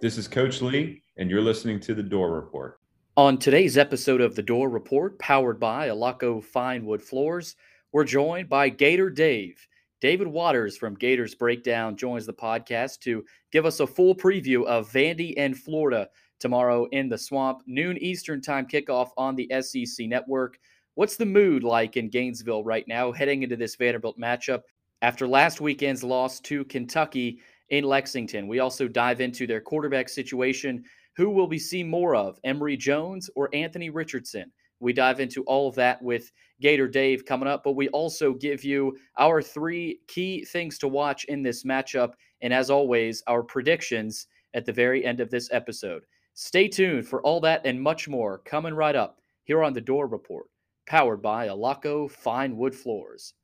This is Coach Lea, and you're listening to The Dore Report. On today's episode of The Dore Report, powered by Alaco Fine Wood Floors, we're joined by Gator Dave. David Waters from Gators Breakdown joins the podcast to give us a full preview of Vandy and Florida tomorrow in the swamp. Noon Eastern time kickoff on the SEC network. What's the mood like in Gainesville right now heading into this Vanderbilt matchup after last weekend's loss to Kentucky in Lexington? We also dive into their quarterback situation. Who will we see more of, Emory Jones or Anthony Richardson? We dive into all of that with Gator Dave coming up, but we also give you our three key things to watch in this matchup. And as always, our predictions at the very end of this episode. Stay tuned for all that and much more coming right up here on the Dore Report, powered by Alaco Fine Wood Floors.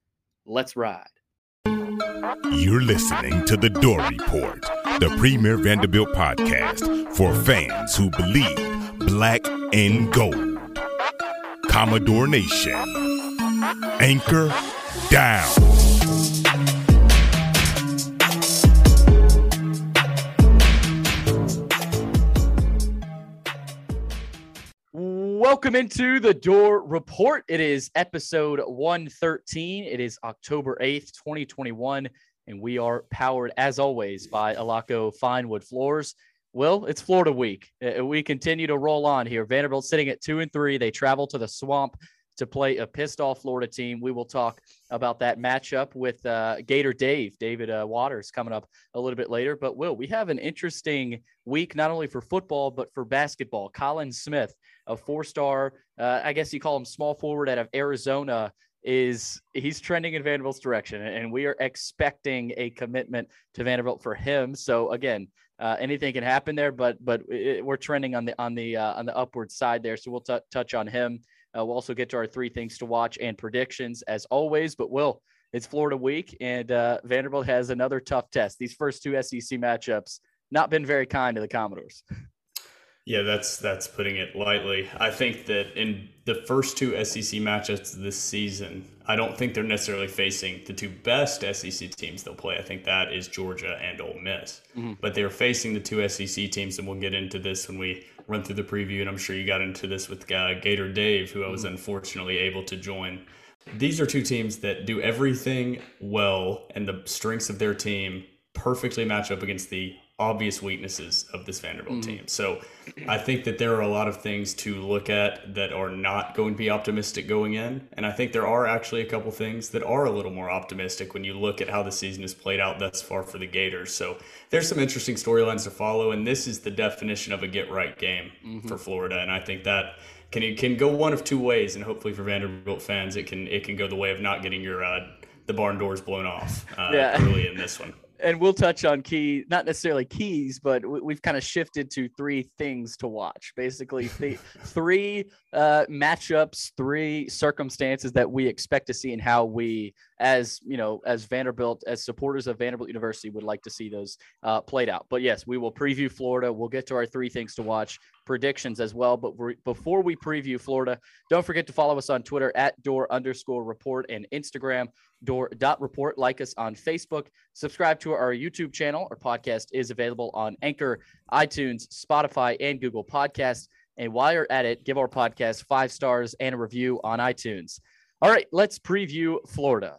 Let's ride. You're listening to the Dore Report, the premier Vanderbilt podcast for fans who believe black and gold. Commodore Nation. Anchor down. Welcome into the Dore Report. It is episode 113. It is October 8th, 2021, and we are powered, as always, by Alaco Fine Wood Floors. Well, it's Florida week. Uh, we continue to roll on here. Vanderbilt sitting at two and three. They travel to the swamp to play a pissed off Florida team. We will talk about that matchup with uh, Gator Dave, David uh, Waters, coming up a little bit later. But Will, we have an interesting week not only for football but for basketball. Colin Smith a four star, uh, I guess you call him small forward out of Arizona, is he's trending in Vanderbilt's direction, and we are expecting a commitment to Vanderbilt for him. So again, uh, anything can happen there, but but it, we're trending on the on the uh, on the upward side there. So we'll t- touch on him. Uh, we'll also get to our three things to watch and predictions as always. But will it's Florida week, and uh, Vanderbilt has another tough test. These first two SEC matchups not been very kind to the Commodores. Yeah, that's that's putting it lightly. I think that in the first two SEC matchups this season, I don't think they're necessarily facing the two best SEC teams they'll play. I think that is Georgia and Ole Miss. Mm-hmm. But they're facing the two SEC teams, and we'll get into this when we run through the preview. And I'm sure you got into this with uh, Gator Dave, who I was mm-hmm. unfortunately able to join. These are two teams that do everything well, and the strengths of their team perfectly match up against the obvious weaknesses of this Vanderbilt mm. team. So I think that there are a lot of things to look at that are not going to be optimistic going in. And I think there are actually a couple things that are a little more optimistic when you look at how the season has played out thus far for the Gators. So there's some interesting storylines to follow. And this is the definition of a get right game mm-hmm. for Florida. And I think that can can go one of two ways. And hopefully for Vanderbilt fans, it can it can go the way of not getting your uh, the barn doors blown off uh, yeah. early in this one and we'll touch on key, not necessarily keys, but we've kind of shifted to three things to watch. Basically, th- three uh, matchups, three circumstances that we expect to see, and how we, as you know, as Vanderbilt, as supporters of Vanderbilt University, would like to see those uh, played out. But yes, we will preview Florida. We'll get to our three things to watch predictions as well. But re- before we preview Florida, don't forget to follow us on Twitter at door underscore report and Instagram door dot report. Like us on Facebook. Subscribe to our YouTube channel. Our podcast is available on Anchor, iTunes, Spotify, and Google Podcasts. And while you're at it, give our podcast five stars and a review on iTunes. All right, let's preview Florida.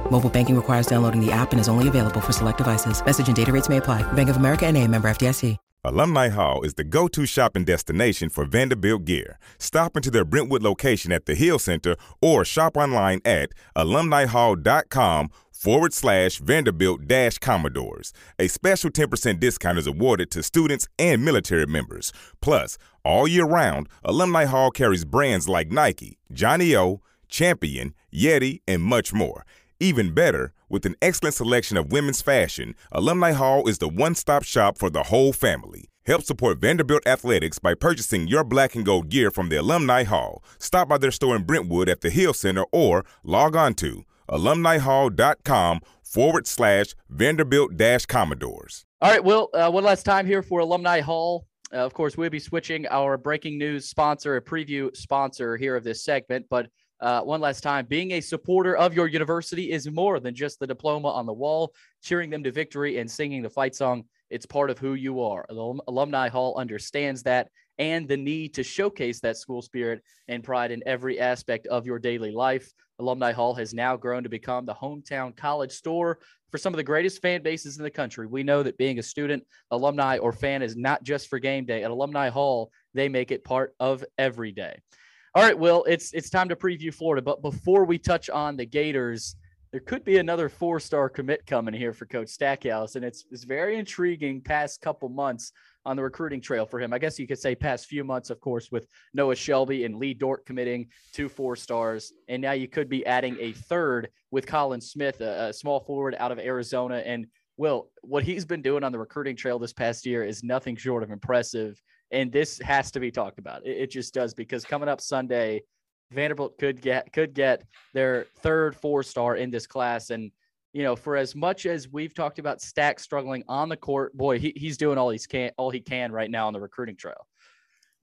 Mobile banking requires downloading the app and is only available for select devices. Message and data rates may apply. Bank of America and a member FDIC. Alumni Hall is the go-to shopping destination for Vanderbilt gear. Stop into their Brentwood location at the Hill Center or shop online at alumnihall.com forward slash Vanderbilt dash Commodores. A special 10% discount is awarded to students and military members. Plus, all year round, Alumni Hall carries brands like Nike, Johnny O, Champion, Yeti, and much more. Even better, with an excellent selection of women's fashion, Alumni Hall is the one stop shop for the whole family. Help support Vanderbilt athletics by purchasing your black and gold gear from the Alumni Hall. Stop by their store in Brentwood at the Hill Center or log on to alumnihall.com forward slash Vanderbilt dash Commodores. All right, Will, uh, one last time here for Alumni Hall. Uh, of course, we'll be switching our breaking news sponsor, a preview sponsor here of this segment. But uh, one last time, being a supporter of your university is more than just the diploma on the wall, cheering them to victory and singing the fight song it's part of who you are. The Alumni Hall understands that and the need to showcase that school spirit and pride in every aspect of your daily life. Alumni Hall has now grown to become the hometown college store for some of the greatest fan bases in the country. We know that being a student, alumni, or fan is not just for game day. At Alumni Hall, they make it part of every day. All right, Will, it's it's time to preview Florida. But before we touch on the Gators, there could be another four star commit coming here for Coach Stackhouse. And it's, it's very intriguing past couple months on the recruiting trail for him. I guess you could say past few months, of course, with Noah Shelby and Lee Dort committing two four stars. And now you could be adding a third with Colin Smith, a, a small forward out of Arizona. And Will, what he's been doing on the recruiting trail this past year is nothing short of impressive. And this has to be talked about. It, it just does because coming up Sunday, Vanderbilt could get could get their third four star in this class. And you know, for as much as we've talked about Stack struggling on the court, boy, he, he's doing all he's can all he can right now on the recruiting trail.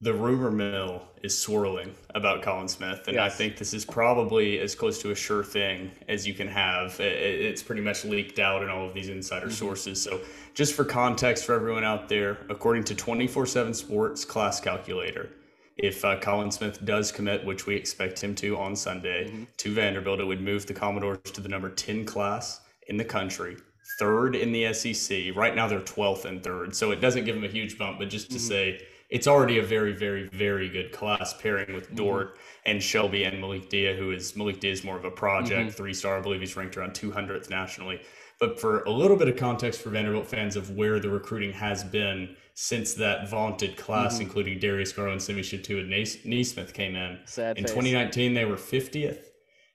The rumor mill is swirling about Colin Smith, and yes. I think this is probably as close to a sure thing as you can have. It's pretty much leaked out in all of these insider mm-hmm. sources. So, just for context for everyone out there, according to 24 7 Sports Class Calculator, if uh, Colin Smith does commit, which we expect him to on Sunday, mm-hmm. to Vanderbilt, it would move the Commodores to the number 10 class in the country, third in the SEC. Right now, they're 12th and third. So it doesn't give them a huge bump, but just to mm-hmm. say it's already a very, very, very good class pairing with mm-hmm. Dort mm-hmm. and Shelby and Malik Dia, who is Malik Dia is more of a project, mm-hmm. three star. I believe he's ranked around 200th nationally. But for a little bit of context for Vanderbilt fans of where the recruiting has been since that vaunted class, mm-hmm. including Darius Garland, and Simi Shittu and Nesmith came in. Sad in face. 2019, they were 50th.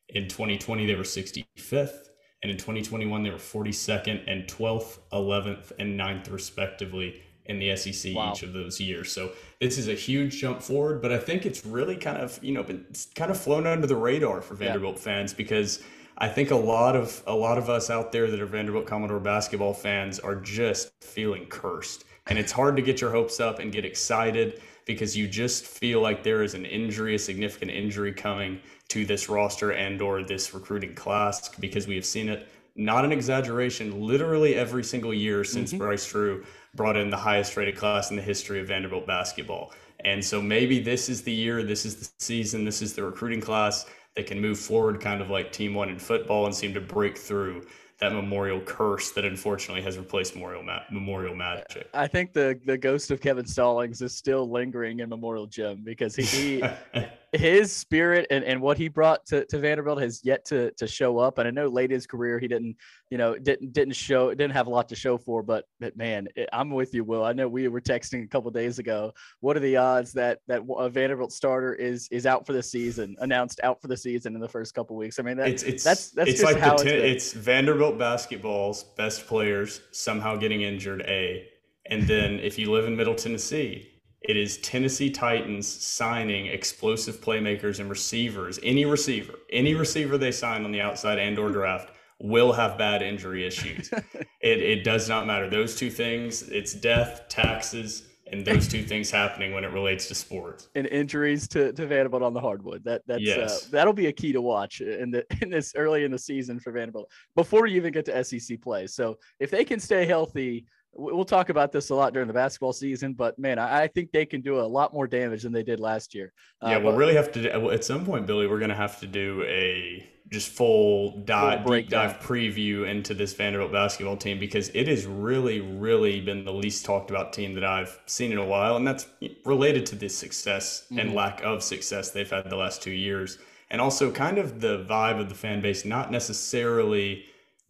In 2020, they were 65th. And in 2021, they were 42nd and 12th, 11th, and 9th, respectively, in the SEC wow. each of those years. So this is a huge jump forward, but I think it's really kind of, you know, been kind of flown under the radar for Vanderbilt yeah. fans because I think a lot of a lot of us out there that are Vanderbilt Commodore basketball fans are just feeling cursed and it's hard to get your hopes up and get excited because you just feel like there is an injury, a significant injury coming to this roster and or this recruiting class because we have seen it not an exaggeration literally every single year since mm-hmm. Bryce Drew brought in the highest rated class in the history of Vanderbilt basketball. And so maybe this is the year, this is the season, this is the recruiting class that can move forward kind of like team one in football and seem to break through that memorial curse that unfortunately has replaced Memorial Ma- Memorial Magic. I think the the ghost of Kevin Stallings is still lingering in Memorial Gym because he, he his spirit and, and what he brought to, to Vanderbilt has yet to to show up. And I know late in his career he didn't you know didn't didn't show didn't have a lot to show for. But, but man, it, I'm with you, Will. I know we were texting a couple days ago. What are the odds that that a Vanderbilt starter is is out for the season? Announced out for the season in the first couple weeks. I mean, that, it's, it's that's that's it's just like how ten, it's, it's Vanderbilt basketball's best players somehow getting injured. A and then if you live in Middle Tennessee it is Tennessee Titans signing explosive playmakers and receivers. Any receiver, any receiver they sign on the outside and or draft will have bad injury issues. it, it does not matter. Those two things, it's death, taxes, and those two things happening when it relates to sports and injuries to, to Vanderbilt on the hardwood. That that's uh, yes. uh, that'll be a key to watch in the in this early in the season for Vanderbilt before you even get to SEC play. So if they can stay healthy, we'll talk about this a lot during the basketball season, but man, I, think they can do a lot more damage than they did last year. Uh, yeah, we'll really have to. At some point, Billy, we're going to have to do a just full dive, deep dive preview into this Vanderbilt basketball team because it has really, really been the least talked about team that I've seen in a while, and that's related to the success mm-hmm. and lack of success they've had the last two years, and also kind of the vibe of the fan base, not necessarily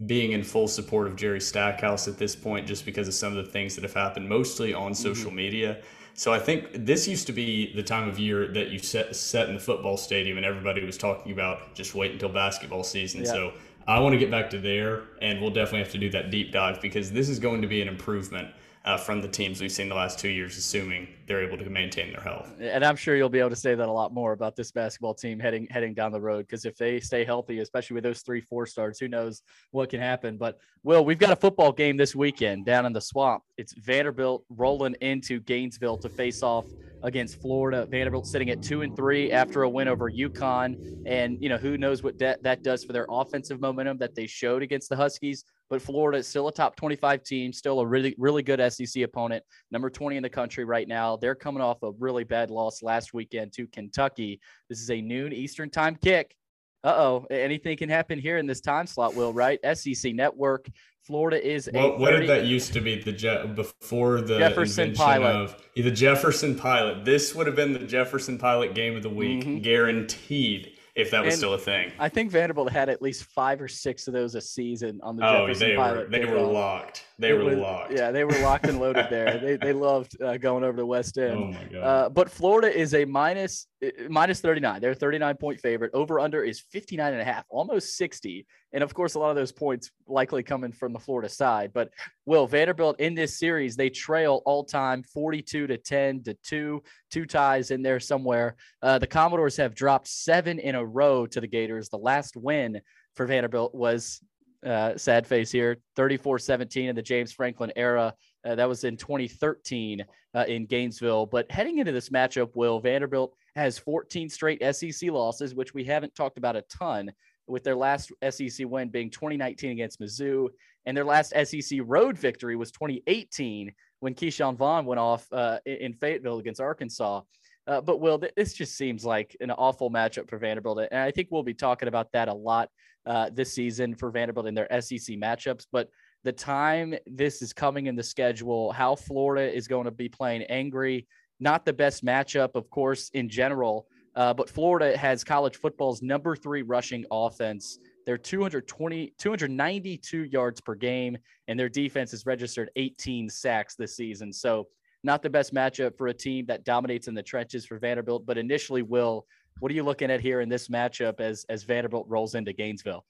being in full support of Jerry Stackhouse at this point, just because of some of the things that have happened, mostly on mm-hmm. social media. So I think this used to be the time of year that you set set in the football stadium, and everybody was talking about just wait until basketball season. Yeah. So I want to get back to there, and we'll definitely have to do that deep dive because this is going to be an improvement uh, from the teams we've seen the last two years, assuming they're able to maintain their health. And I'm sure you'll be able to say that a lot more about this basketball team heading heading down the road because if they stay healthy, especially with those three four stars, who knows what can happen. But Will, we've got a football game this weekend down in the swamp. It's Vanderbilt rolling into Gainesville to face off against Florida. Vanderbilt sitting at two and three after a win over UConn, and you know who knows what that that does for their offensive momentum that they showed against the Huskies but Florida is still a top 25 team, still a really, really good SEC opponent, number 20 in the country right now. They're coming off a really bad loss last weekend to Kentucky. This is a noon Eastern time kick. Uh oh, anything can happen here in this time slot, Will, right? SEC Network. Florida is what, what did that used to be the Je- before the Jefferson Pilot of the Jefferson Pilot. This would have been the Jefferson Pilot game of the week, mm-hmm. guaranteed if that was and still a thing. I think Vanderbilt had at least five or six of those a season on the oh, Jefferson they Pilot. Were, they were locked. They were was, locked. Yeah, they were locked and loaded there. They, they loved uh, going over to West End. Oh my god! Uh, but Florida is a minus minus 39. They're 39 point favorite. Over under is 59 and a half, almost 60. And of course, a lot of those points likely coming from the Florida side. But Will Vanderbilt in this series, they trail all time 42 to 10 to two, two ties in there somewhere. Uh, the Commodores have dropped seven in a row to the Gators. The last win for Vanderbilt was uh, sad face here 34 17 in the James Franklin era. Uh, that was in 2013 uh, in Gainesville. But heading into this matchup, Will Vanderbilt has 14 straight SEC losses, which we haven't talked about a ton, with their last SEC win being 2019 against Mizzou. And their last SEC road victory was 2018 when Ke'Shawn Vaughn went off uh, in Fayetteville against Arkansas. Uh, but Will, this just seems like an awful matchup for Vanderbilt, and I think we'll be talking about that a lot uh, this season for Vanderbilt in their SEC matchups. But the time this is coming in the schedule, how Florida is going to be playing angry, not the best matchup, of course, in general. Uh, but Florida has college football's number three rushing offense. They're 220, 292 yards per game, and their defense has registered 18 sacks this season. So, not the best matchup for a team that dominates in the trenches for Vanderbilt. But initially, Will, what are you looking at here in this matchup as as Vanderbilt rolls into Gainesville?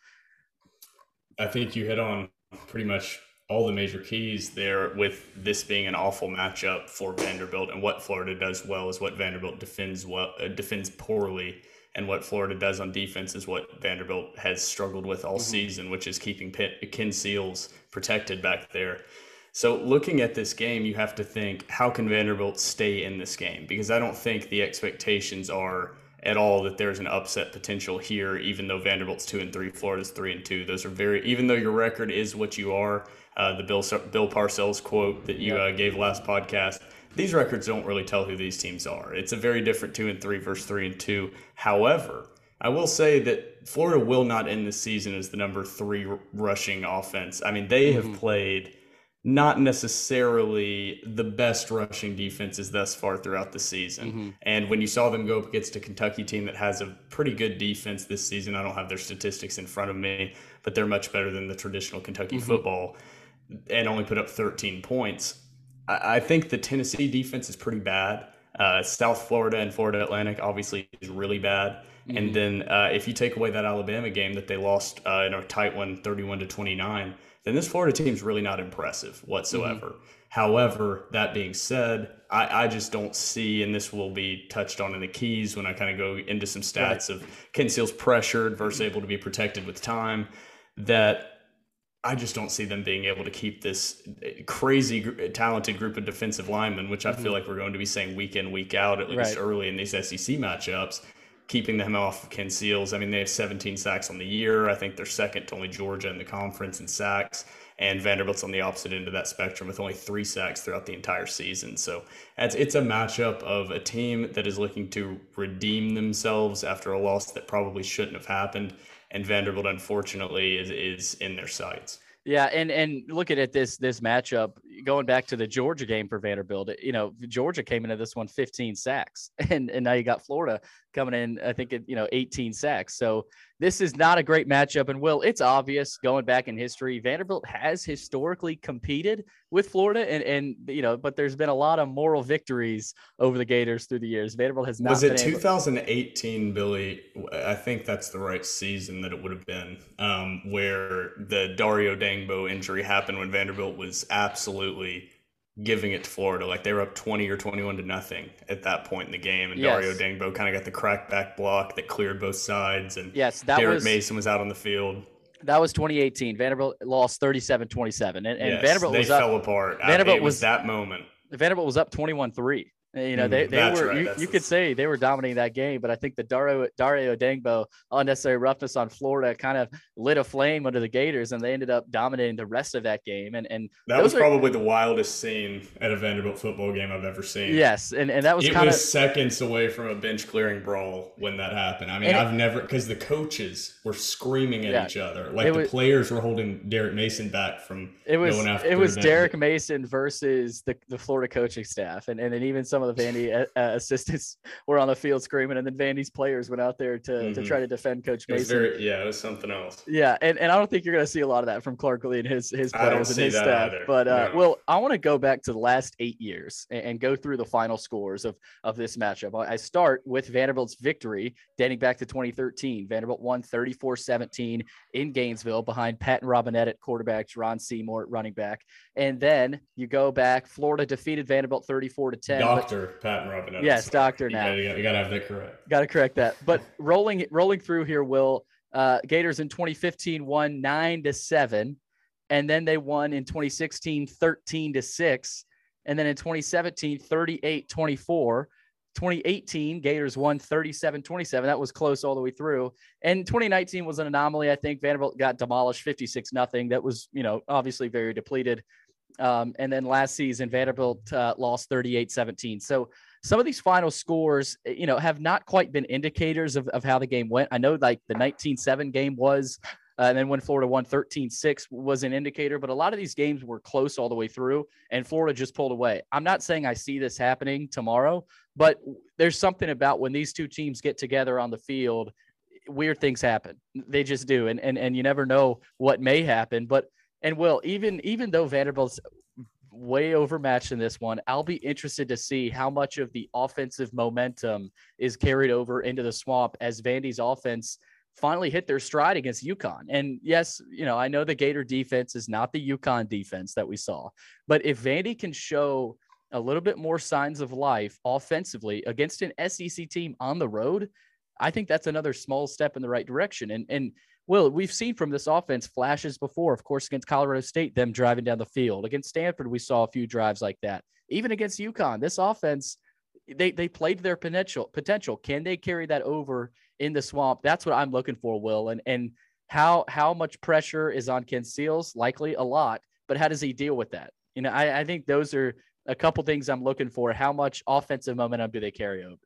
I think you hit on pretty much all the major keys there with this being an awful matchup for Vanderbilt and what Florida does well is what Vanderbilt defends well uh, defends poorly and what Florida does on defense is what Vanderbilt has struggled with all mm-hmm. season which is keeping Pitt, Ken Seals protected back there. So looking at this game you have to think how can Vanderbilt stay in this game because I don't think the expectations are at all that there's an upset potential here, even though Vanderbilt's two and three, Florida's three and two. Those are very, even though your record is what you are, uh, the Bill Bill Parcells quote that you uh, gave last podcast. These records don't really tell who these teams are. It's a very different two and three versus three and two. However, I will say that Florida will not end the season as the number three rushing offense. I mean, they have mm-hmm. played not necessarily the best rushing defenses thus far throughout the season. Mm-hmm. And when you saw them go up against a Kentucky team that has a pretty good defense this season, I don't have their statistics in front of me, but they're much better than the traditional Kentucky mm-hmm. football and only put up 13 points. I, I think the Tennessee defense is pretty bad. Uh, South Florida and Florida Atlantic obviously is really bad. Mm-hmm. And then uh, if you take away that Alabama game that they lost uh, in a tight one, 31 to 29, then this Florida team is really not impressive whatsoever. Mm-hmm. However, that being said, I, I, just don't see, and this will be touched on in the keys when I kind of go into some stats right. of Ken Seals pressured versus able to be protected with time, that I just don't see them being able to keep this crazy talented group of defensive linemen, which I mm-hmm. feel like we're going to be saying week in, week out, at least right. early in these SEC matchups, keeping them off of Ken Seals. I mean, they have 17 sacks on the year. I think they're second to only Georgia in the conference in sacks. And Vanderbilt's on the opposite end of that spectrum with only three sacks throughout the entire season. So it's, it's a matchup of a team that is looking to redeem themselves after a loss that probably shouldn't have happened and Vanderbilt unfortunately is is in their sights. Yeah, and and looking at this this matchup, going back to the Georgia game for Vanderbilt, you know Georgia came into this one 15 sacks, and and now you got Florida coming in, I think you know 18 sacks. So this is not a great matchup. And Will, it's obvious going back in history, Vanderbilt has historically competed with Florida, and and you know, but there's been a lot of moral victories over the Gators through the years. Vanderbilt has not. Was it 2018, able- Billy? I think that's the right season that it would have been, um, where the Dario Odeyingbo injury happened when Vanderbilt was absolutely giving it to Florida. Like they were up 20 or 21 to nothing at that point in the game. And yes. Dario Odeyingbo kind of got the crackback block that cleared both sides. And yes, that Derek was, Mason was out on the field. That was 2018. Vanderbilt lost 37 27. And, and yes, Vanderbilt they was fell up, apart. Vanderbilt was, was that moment. Vanderbilt was up 21 3. You know, they, mm, they were, right. you, you could say they were dominating that game, but I think the Dario, Dario Odeyingbo unnecessary roughness on Florida kind of lit a flame under the Gators and they ended up dominating the rest of that game. And, and that was are, probably the wildest scene at a Vanderbilt football game I've ever seen. Yes. And, and that was it kind was of seconds away from a bench clearing brawl when that happened. I mean, I've it, never, because the coaches were screaming at yeah, each other. Like the was, players were holding Derek Mason back from it was, going after It was Derek Mason versus the, the Florida coaching staff. And, and then even some of the Vandy uh, assistants were on the field screaming, and then Vandy's players went out there to, mm-hmm. to try to defend Coach Mason. Very, yeah, it was something else. Yeah, and, and I don't think you're going to see a lot of that from Clark Lea and his his players and his staff. Either. But uh, no. well, I want to go back to the last eight years and, and, go through the final scores of of this matchup. I start with Vanderbilt's victory dating back to 2013. Vanderbilt won 34-17 in Gainesville behind Patton Robinette at quarterback, Ron Seymour at running back, and then you go back. Florida defeated Vanderbilt 34 to 10. Doctor Pat and Robinette. Yes, doctor now. You gotta, you gotta have that correct. Got to correct that. But rolling rolling through here, Will uh, Gators in 2015 won nine to seven, and then they won in 2016 13 to six, and then in 2017 38 24. 2018 Gators won 37-27. That was close all the way through. And 2019 was an anomaly. I think Vanderbilt got demolished 56 nothing. That was, you know, obviously very depleted. Um, and then last season Vanderbilt uh, lost 38-17. So some of these final scores, eh, you know, have not quite been indicators of, of how the game went. I know like the 19-7 game was, uh, and then when Florida won 13-6 was an indicator, but a lot of these games were close all the way through and Florida just pulled away. I'm not saying I see this happening tomorrow, but there's something about when these two teams get together on the field, weird things happen. They just do. And, and, and you never know what may happen, but and will even even though Vanderbilt's way overmatched in this one. I'll be interested to see how much of the offensive momentum is carried over into the swamp as Vandy's offense finally hit their stride against UConn. And yes, you know, I know the Gator defense is not the UConn defense that we saw, but if Vandy can show a little bit more signs of life offensively against an SEC team on the road, I think that's another small step in the right direction. And and well, we've seen from this offense flashes before, of course, against Colorado State, them driving down the field. Against Stanford, we saw a few drives like that. Even against UConn, this offense, they they played their potential. Potential. Can they carry that over in the swamp? That's what I'm looking for, Will. And and how how much pressure is on Ken Seals? Likely a lot. But how does he deal with that? You know, I, I think those are a couple things I'm looking for. How much offensive momentum do they carry over?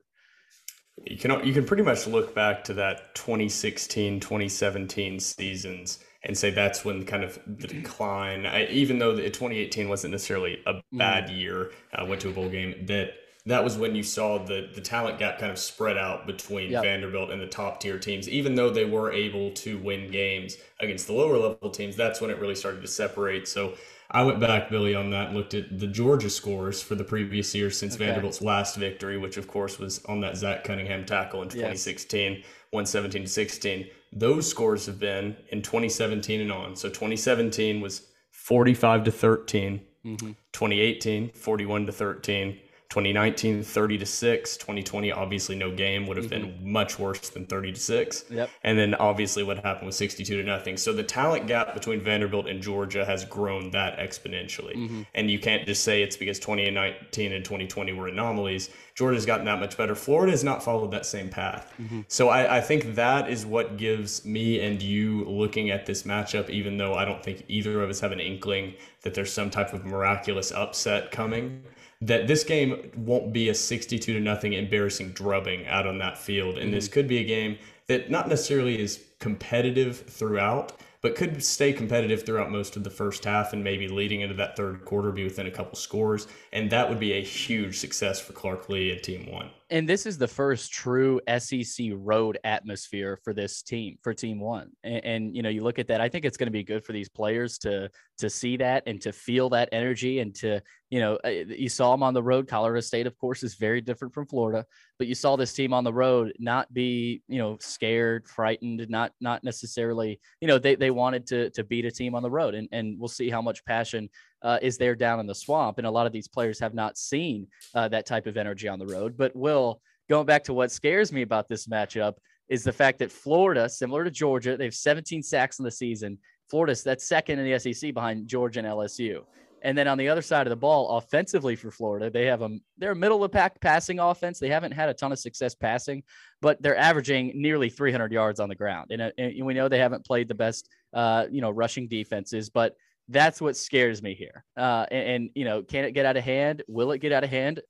You can you can pretty much look back to that 2016 2017 seasons and say that's when kind of the decline. I, even though the 2018 wasn't necessarily a mm-hmm. bad mm. year, I went to a bowl game. That that was when you saw the the talent gap kind of spread out between yep. Vanderbilt and the top tier teams. Even though they were able to win games against the lower level teams, that's when it really started to separate. So I went back, Billy, on that, looked at the Georgia scores for the previous year since okay. Vanderbilt's last victory, which of course was on that Zach Cunningham tackle in 2016, yes. 117 to 16. Those scores have been in 2017 and on. So 2017 was 45 to 13, mm-hmm. 2018, 41 to 13. 2019 30 to 6 2020 obviously no game would have mm-hmm. been much worse than 30 to 6 yep. and then obviously what happened was 62 to nothing so the talent gap between vanderbilt and georgia has grown that exponentially mm-hmm. and you can't just say it's because 2019 and 2020 were anomalies georgia's gotten that much better florida has not followed that same path mm-hmm. so I, I think that is what gives me and you looking at this matchup even though i don't think either of us have an inkling that there's some type of miraculous upset coming that this game won't be a 62 to nothing embarrassing drubbing out on that field. And mm-hmm. this could be a game that not necessarily is competitive throughout, but could stay competitive throughout most of the first half and maybe leading into that third quarter be within a couple scores. And that would be a huge success for Clark Lea and Team One. And this is the first true SEC road atmosphere for this team, for Team One. And, and you know, you look at that. I think it's going to be good for these players to to see that and to feel that energy and to you know uh, you saw them on the road. Colorado State, of course, is very different from Florida, but you saw this team on the road not be you know scared, frightened, not not necessarily you know they they wanted to to beat a team on the road, and and we'll see how much passion uh, is there down in the swamp. And a lot of these players have not seen uh, that type of energy on the road. But Will, going back to what scares me about this matchup is the fact that Florida, similar to Georgia, they have 17 sacks in the season. Florida's that's second in the SEC behind Georgia and LSU. And then on the other side of the ball, offensively for Florida, they have a they're middle of the pack passing offense. They haven't had a ton of success passing, but they're averaging nearly 300 yards on the ground. And, uh, and we know they haven't played the best, uh, you know, rushing defenses, but that's what scares me here. Uh, and, and, you know, can it get out of hand? Will it get out of hand?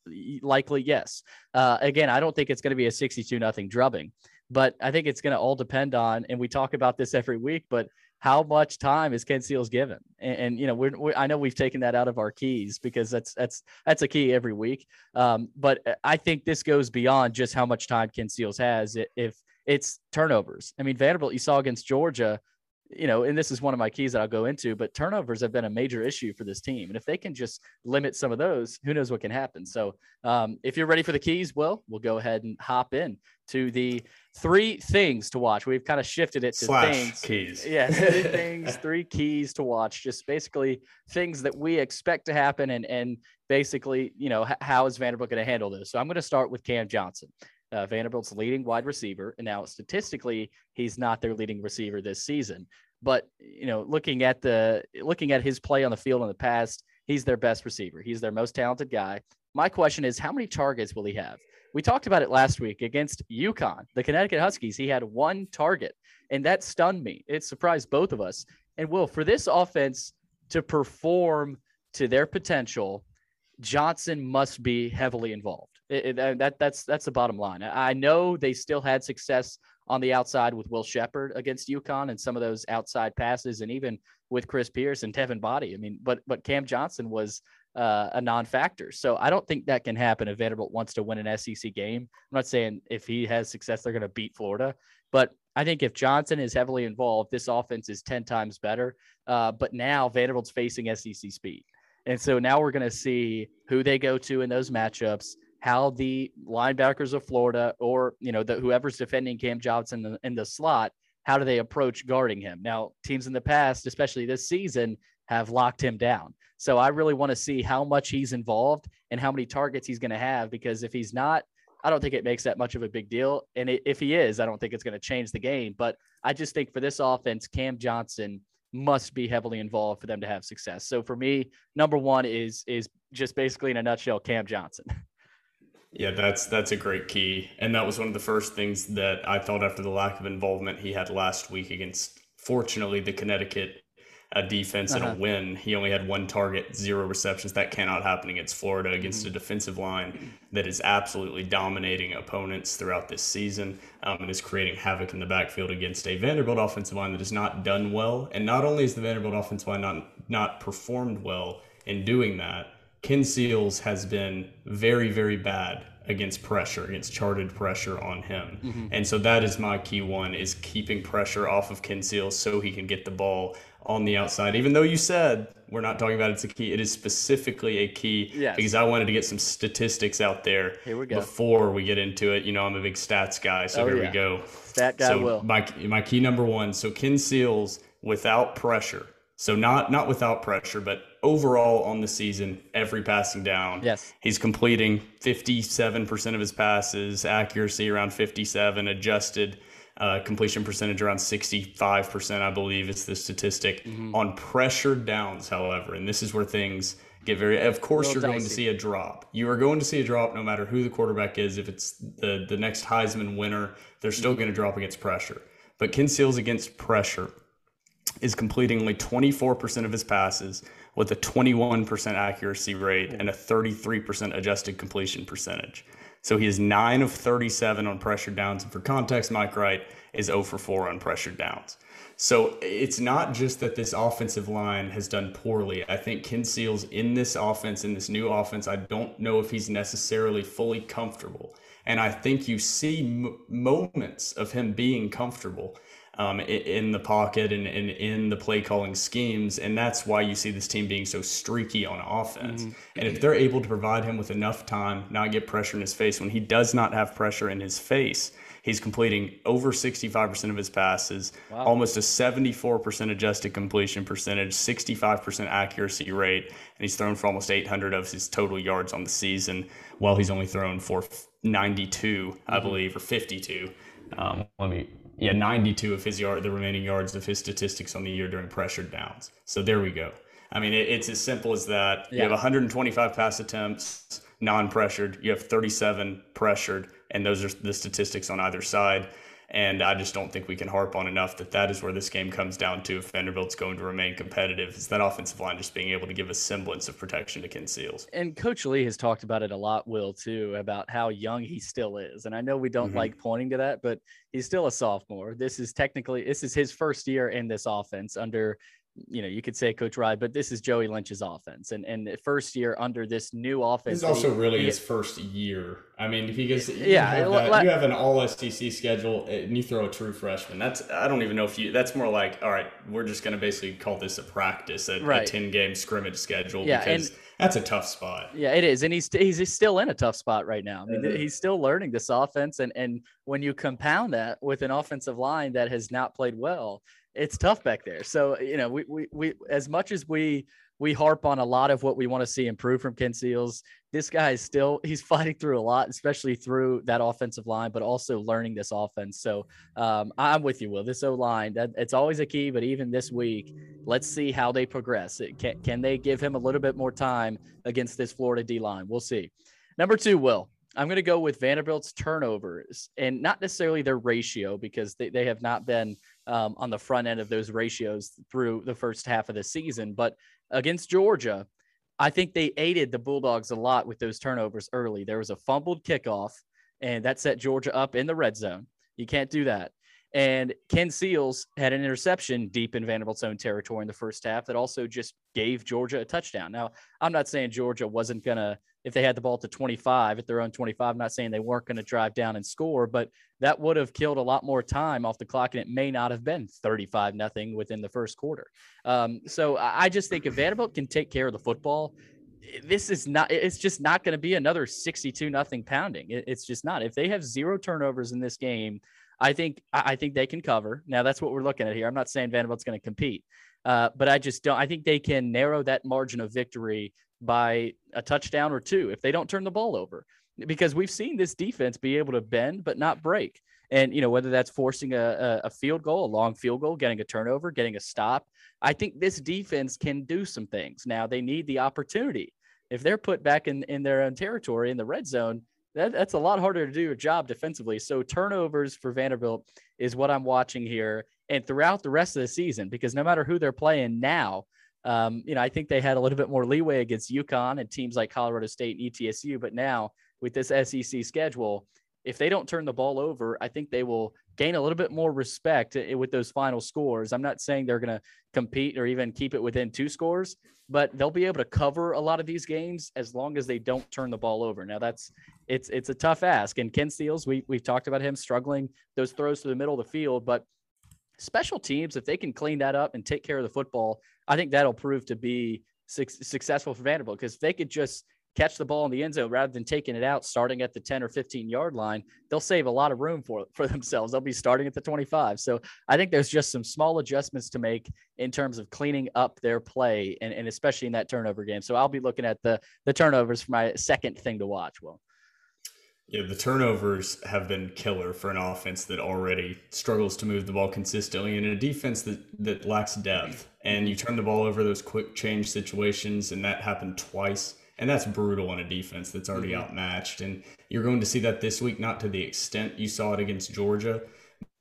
Likely, yes. Uh, again, I don't think it's going to be a 62 nothing drubbing, but I think it's going to all depend on, and we talk about this every week, but how much time is Ken Seals given? And, and you know, we're, we're, I know we've taken that out of our keys because that's that's that's a key every week. Um, but I think this goes beyond just how much time Ken Seals has. If it's turnovers, I mean, Vanderbilt you saw against Georgia, you know, and this is one of my keys that I'll go into, but turnovers have been a major issue for this team. And if they can just limit some of those, who knows what can happen. So um, if you're ready for the keys, well, we'll go ahead and hop in to the three things to watch. We've kind of shifted it to Slash things. keys. Yeah, three things, three keys to watch. Just basically things that we expect to happen, and and basically, you know, how is Vanderbilt going to handle this? So I'm going to start with Cam Johnson. Uh, Vanderbilt's leading wide receiver, and now statistically, he's not their leading receiver this season. But you know, looking at the looking at his play on the field in the past, he's their best receiver. He's their most talented guy. My question is, how many targets will he have? We talked about it last week against UConn, the Connecticut Huskies. He had one target, and that stunned me. It surprised both of us. And Will, for this offense to perform to their potential, Johnson must be heavily involved. It, it, that that's that's the bottom line. I know they still had success on the outside with Will Sheppard against UConn and some of those outside passes, and even with Chris Pierce and Devin Boddie. I mean, but but Cam Johnson was uh, a non-factor. So I don't think that can happen if Vanderbilt wants to win an SEC game. I'm not saying if he has success, they're going to beat Florida, but I think if Johnson is heavily involved, this offense is 10 times better. Uh, but now Vanderbilt's facing SEC speed. And so now we're going to see who they go to in those matchups, how the linebackers of Florida or, you know, the, whoever's defending Cam Johnson in the, in the slot, how do they approach guarding him? Now, teams in the past, especially this season, have locked him down. So I really want to see how much he's involved and how many targets he's going to have because if he's not, I don't think it makes that much of a big deal. And if he is, I don't think it's going to change the game. But I just think for this offense, Cam Johnson must be heavily involved for them to have success. So for me, number one is is just basically in a nutshell, Cam Johnson. Yeah, that's that's a great key, and that was one of the first things that I thought after the lack of involvement he had last week against, fortunately, the Connecticut uh, defense uh-huh. and a win. He only had one target, zero receptions. That cannot happen against Florida against mm-hmm. a defensive line that is absolutely dominating opponents throughout this season um, and is creating havoc in the backfield against a Vanderbilt offensive line that has not done well. And not only is the Vanderbilt offensive line not not performed well in doing that Ken Seals has been very, very bad against pressure, against charted pressure on him. Mm-hmm. And so that is my key one is keeping pressure off of Ken Seals so he can get the ball on the outside. Even though you said we're not talking about it's a key, it is specifically a key yes. because I wanted to get some statistics out there here we go. before we get into it. You know, I'm a big stats guy, so oh, here yeah. we go. Stat guy so will. My my key number one. So Ken Seals without pressure. So not not without pressure, but overall on the season, every passing down. Yes. He's completing 57% of his passes, accuracy around 57, adjusted uh, completion percentage around 65%, I believe is the statistic. Mm-hmm. On pressured downs, however, and this is where things get very of course you're dicey. going to see a drop. You are going to see a drop no matter who the quarterback is. If it's the the next Heisman winner, they're still mm-hmm. going to drop against pressure. But Ken Seals against pressure is completing only 24% of his passes with a 21% accuracy rate and a 33% adjusted completion percentage. So he is 9 of 37 on pressure downs. And for context, Mike Wright is 0 for 4 on pressure downs. So it's not just that this offensive line has done poorly. I think Ken Seals in this offense, in this new offense, I don't know if he's necessarily fully comfortable. And I think you see m- moments of him being comfortable um, in the pocket and, and, in the play calling schemes. And that's why you see this team being so streaky on offense. Mm-hmm. And if they're able to provide him with enough time, not get pressure in his face, when he does not have pressure in his face, He's completing over 65% of his passes, wow. almost a 74% adjusted completion percentage, 65% accuracy rate, and he's thrown for almost 800 of his total yards on the season, while he's only thrown for 92, mm-hmm. I believe, or 52. Um, let me, yeah, 92 of his yard, the remaining yards of his statistics on the year during pressured downs. So there we go. I mean, it, it's as simple as that. Yeah. You have 125 pass attempts, non-pressured. You have 37 pressured and those are the statistics on either side. And I just don't think we can harp on enough that that is where this game comes down to if Vanderbilt's going to remain competitive. Is that offensive line just being able to give a semblance of protection to Ken Seals? And Coach Lea has talked about it a lot, Will, too, about how young he still is. And I know we don't mm-hmm. like pointing to that, but he's still a sophomore. This is technically this is his first year in this offense under you know, you could say Coach Ride, but this is Joey Lynch's offense, and and first year under this new offense. It's also he, really he, his first year. I mean, because you yeah, have that, you have an All SEC schedule, and you throw a true freshman. That's I don't even know if you. That's more like all right, we're just going to basically call this a practice, a, right. a ten game scrimmage schedule. Yeah, because and, that's a tough spot. Yeah, it is, and he's he's still in a tough spot right now. I mean, mm-hmm. he's still learning this offense, and and when you compound that with an offensive line that has not played well, it's tough back there. So you know, we we we as much as we we harp on a lot of what we want to see improve from Ken Seals. This guy is still he's fighting through a lot, especially through that offensive line, but also learning this offense. So um, I'm with you, Will. This O line that it's always a key, but even this week, let's see how they progress. It, can can they give him a little bit more time against this Florida D line? We'll see. Number two, Will. I'm going to go with Vanderbilt's turnovers and not necessarily their ratio because they, they have not been um, on the front end of those ratios through the first half of the season. But against Georgia, I think they aided the Bulldogs a lot with those turnovers early. There was a fumbled kickoff, and that set Georgia up in the red zone. You can't do that. And Ken Seals had an interception deep in Vanderbilt's own territory in the first half that also just gave Georgia a touchdown. Now, I'm not saying Georgia wasn't going to, if they had the ball to 25 at their own 25, I'm not saying they weren't going to drive down and score, but that would have killed a lot more time off the clock and it may not have been 35 nothing within the first quarter. Um, so I just think if Vanderbilt can take care of the football, this is not it's just not going to be another 62 nothing pounding it's just not if they have zero turnovers in this game I think I think they can cover. Now that's what we're looking at here. I'm not saying Vanderbilt's going to compete, uh, but I just don't. I think they can narrow that margin of victory by a touchdown or two if they don't turn the ball over, because we've seen this defense be able to bend but not break. And you know whether that's forcing a, a field goal, a long field goal, getting a turnover, getting a stop. I think this defense can do some things. Now they need the opportunity. If they're put back in in their own territory in the red zone, that, that's a lot harder to do a job defensively. So turnovers for Vanderbilt is what I'm watching here and throughout the rest of the season, because no matter who they're playing now, um, you know, I think they had a little bit more leeway against UConn and teams like Colorado State and ETSU. But now with this SEC schedule, if they don't turn the ball over, I think they will gain a little bit more respect eh, with those final scores. I'm not saying they're going to compete or even keep it within two scores, but they'll be able to cover a lot of these games as long as they don't turn the ball over. Now that's it's it's a tough ask. And Ken Seals, we we've talked about him struggling those throws to the middle of the field, but special teams, if they can clean that up and take care of the football, I think that'll prove to be su- successful for Vanderbilt because they could just catch the ball in the end zone rather than taking it out starting at the 10 or 15 yard line they'll save a lot of room for for themselves. They'll be starting at the 25 so i think there's just some small adjustments to make in terms of cleaning up their play and, and especially in that turnover game. So i'll be looking at the the turnovers for my second thing to watch well yeah, the turnovers have been killer for an offense that already struggles to move the ball consistently and a defense that, that lacks depth. And you turn the ball over those quick change situations, and that happened twice and that's brutal on a defense that's already mm-hmm. outmatched. And you're going to see that this week, not to the extent you saw it against Georgia,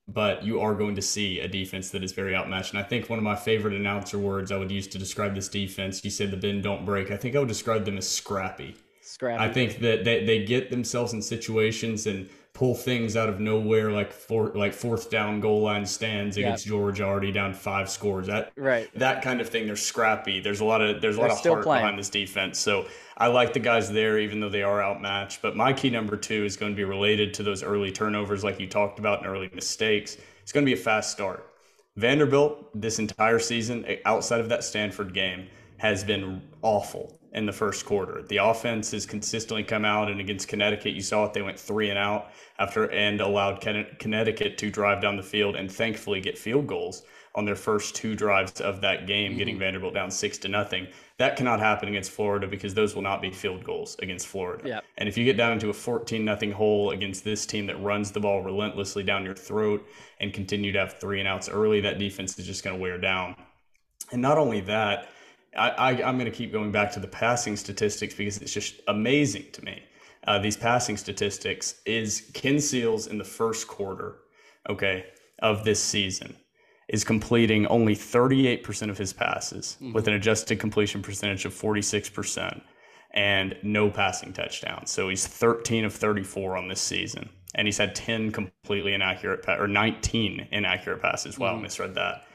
but you are going to see a defense that is very outmatched. And I think one of my favorite announcer words I would use to describe this defense, you said the bend don't break. I think I would describe them as scrappy. Scrappy. I think that they, they get themselves in situations and pull things out of nowhere like four like fourth down goal line stands against yep. Georgia already down five scores. That right. that kind of thing. They're scrappy. There's a lot of there's a They're lot of heart playing. behind this defense. So I like the guys there, even though they are outmatched. But my key number two is going to be related to those early turnovers, like you talked about, and early mistakes. It's going to be a fast start. Vanderbilt this entire season, outside of that Stanford game, has been awful in the first quarter. The offense has consistently come out, and against Connecticut, you saw it. They went three and out after and allowed Connecticut to drive down the field and thankfully get field goals on their first two drives of that game, mm-hmm. getting Vanderbilt down six to nothing. That cannot happen against Florida because those will not be field goals against Florida. Yep. And if you get down into a 14 nothing hole against this team that runs the ball relentlessly down your throat and continue to have three and outs early, that defense is just going to wear down. And not only that, I, I, am going to keep going back to the passing statistics because it's just amazing to me. Uh, these passing statistics is Ken Seals in the first quarter, okay, of this season is completing only 38% of his passes mm-hmm. with an adjusted completion percentage of 46% and no passing touchdowns. So he's 13 of 34 on this season. And he's had 10 completely inaccurate pa- or 19 inaccurate passes. Wow, mm-hmm. misread that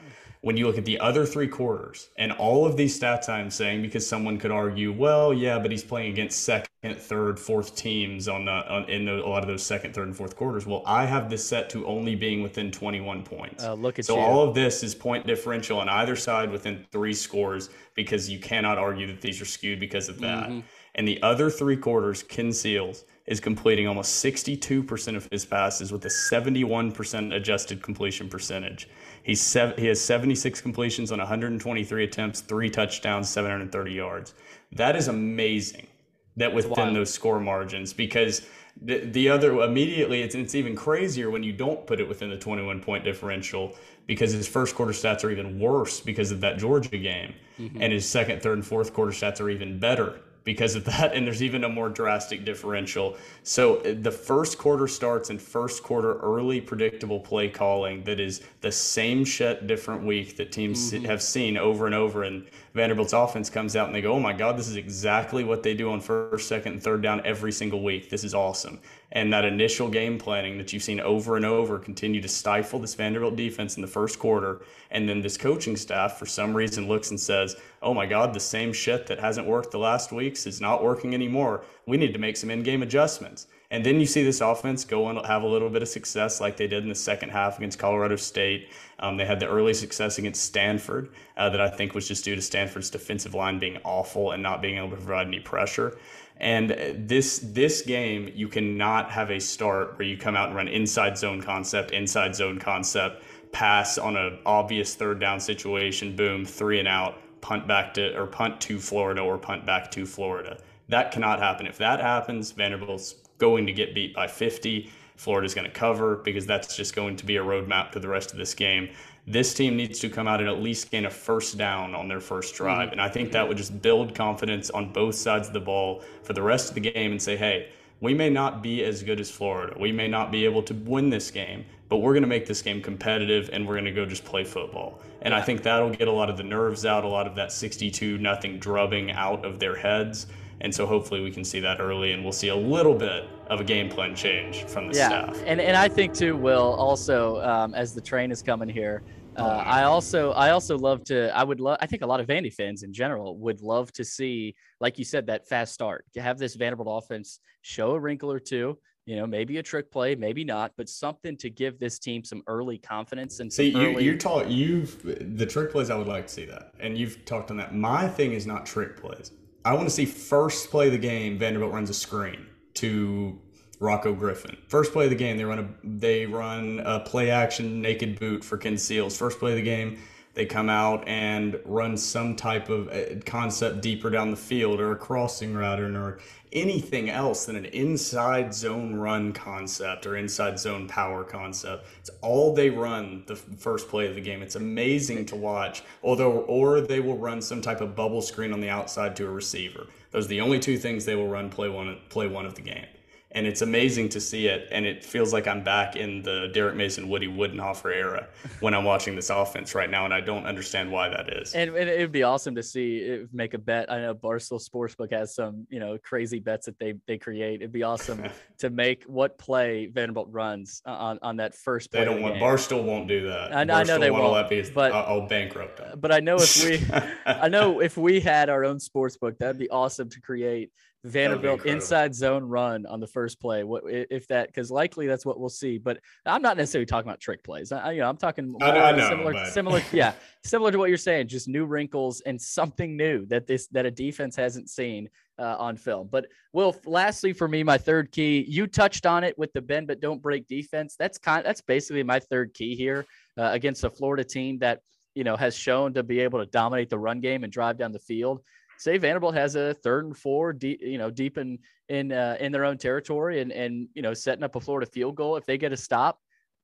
when you look at the other three quarters and all of these stats I'm saying, because someone could argue, well, yeah, but he's playing against second, third, fourth teams on, the, on in the, a lot of those second, third, and fourth quarters. Well, I have this set to only being within 21 points. Uh, look at so you. all of this is point differential on either side within three scores because you cannot argue that these are skewed because of that. Mm-hmm. And the other three quarters, Ken Seals is completing almost 62% of his passes with a 71% adjusted completion percentage. He's sev- he has 76 completions on 123 attempts, three touchdowns, 730 yards. That is amazing. That within those score margins, because the, the other immediately it's, it's even crazier when you don't put it within the 21 point differential because his first quarter stats are even worse because of that Georgia game, mm-hmm. and his second, third, and fourth quarter stats are even better because of that. And there's even a more drastic differential. So uh, the first quarter starts in first quarter early predictable play calling that is the same shit different week that teams mm-hmm. have seen over and over. And Vanderbilt's offense comes out and they go, oh my God, this is exactly what they do on first, second, and third down every single week. This is awesome. And that initial game planning that you've seen over and over continue to stifle this Vanderbilt defense in the first quarter. And then this coaching staff, for some reason, looks and says, oh my God, the same shit that hasn't worked the last weeks is not working anymore. We need to make some in game adjustments. And then you see this offense go and have a little bit of success like they did in the second half against Colorado State. Um, they had the early success against Stanford uh, that I think was just due to Stanford's defensive line being awful and not being able to provide any pressure. And this this game, you cannot have a start where you come out and run inside zone concept, inside zone concept, pass on an obvious third down situation, boom, three and out, punt back to or punt to Florida or punt back to Florida. That cannot happen. If that happens, Vanderbilt's going to get beat by 50. Florida's going to cover because that's just going to be a roadmap to the rest of this game. This team needs to come out and at least gain a first down on their first drive. Mm-hmm. And I think that would just build confidence on both sides of the ball for the rest of the game and say, hey, we may not be as good as Florida. We may not be able to win this game, but we're going to make this game competitive and we're going to go just play football. And I think that'll get a lot of the nerves out, a lot of that 62 nothing drubbing out of their heads. And so hopefully we can see that early and we'll see a little bit of a game plan change from the yeah. staff. And, and I think too, Will, also um, as the train is coming here, uh, oh, I also I also love to I would love I think a lot of Vandy fans in general would love to see like you said that fast start. To have this Vanderbilt offense show a wrinkle or two you know maybe a trick play maybe not but something to give this team some early confidence and see you you talk you've the trick plays I would like to see that. And you've talked on that. My thing is not trick plays I want to see first play of the game, Vanderbilt runs a screen to Rocko Griffin. First play of the game, they run a they run a play action naked boot for Ken Seals. First play of the game, they come out and run some type of uh, concept deeper down the field or a crossing route or anything else than an inside zone run concept or inside zone power concept. It's all they run the first play of the game. It's amazing to watch. Although, or they will run some type of bubble screen on the outside to a receiver. Those are the only two things they will run play one play one of the game and it's amazing to see it. And it feels like I'm back in the Derek Mason, Woody Widenhofer era when I'm watching this offense right now, and I don't understand why that is. And, and it'd be awesome to see it, make a bet. I know Barstool Sportsbook has some you know crazy bets that they they create. It'd be awesome to make what play Vanderbilt runs on on that first. Play they don't want game. Barstool won't do that. I, I know they won't. Let me, but I'll bankrupt them. But I know if we, I know if we had our own sports book, that'd be awesome to create Vanderbilt inside zone run on the first play. What if that? Because likely that's what we'll see. But I'm not necessarily talking about trick plays. I, you know, I'm talking I I know, similar, but... similar, yeah, similar to what you're saying. Just new wrinkles and something new that this that a defense hasn't seen uh, on film. But Will, lastly for me, my third key. You touched on it with the bend but don't break defense. That's kind. That's basically my third key here uh, against a Florida team that you know has shown to be able to dominate the run game and drive down the field say Vanderbilt has a third and four, deep, you know, deep in in uh, in their own territory, and and you know, setting up a Florida field goal. If they get a stop,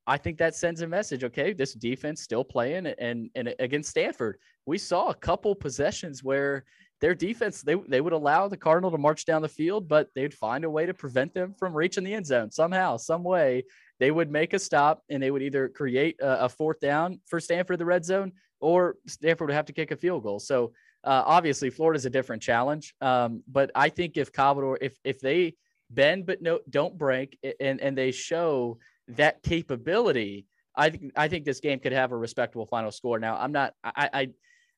I think that sends a message. Okay, this defense still playing, and and against Stanford, we saw a couple possessions where their defense they they would allow the Cardinal to march down the field, but they'd find a way to prevent them from reaching the end zone somehow, some way. They would make a stop, and they would either create a, a fourth down for Stanford the red zone, or Stanford would have to kick a field goal. So uh, obviously, Florida's a different challenge, um, but I think if Commodore, if if they bend but no don't break, and and they show that capability, I think I think this game could have a respectable final score. Now, I'm not, I I,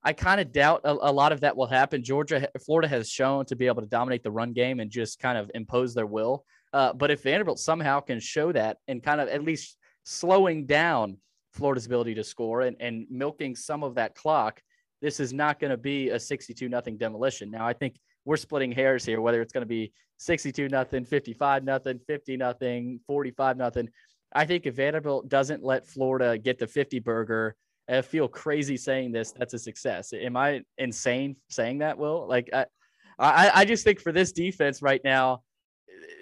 I kind of doubt a, a, lot of that will happen. Georgia, Florida has shown to be able to dominate the run game and just kind of impose their will. Uh, but if Vanderbilt somehow can show that and kind of at least slowing down Florida's ability to score and, and milking some of that clock, this is not going to be a 62 nothing demolition. Now, I think we're splitting hairs here, whether it's going to be 62 nothing, 55 nothing, 50 nothing, 45 nothing. I think if Vanderbilt doesn't let Florida get the 50 burger, I feel crazy saying this. That's a success. Am I insane saying that? Will like I, I, I just think for this defense right now,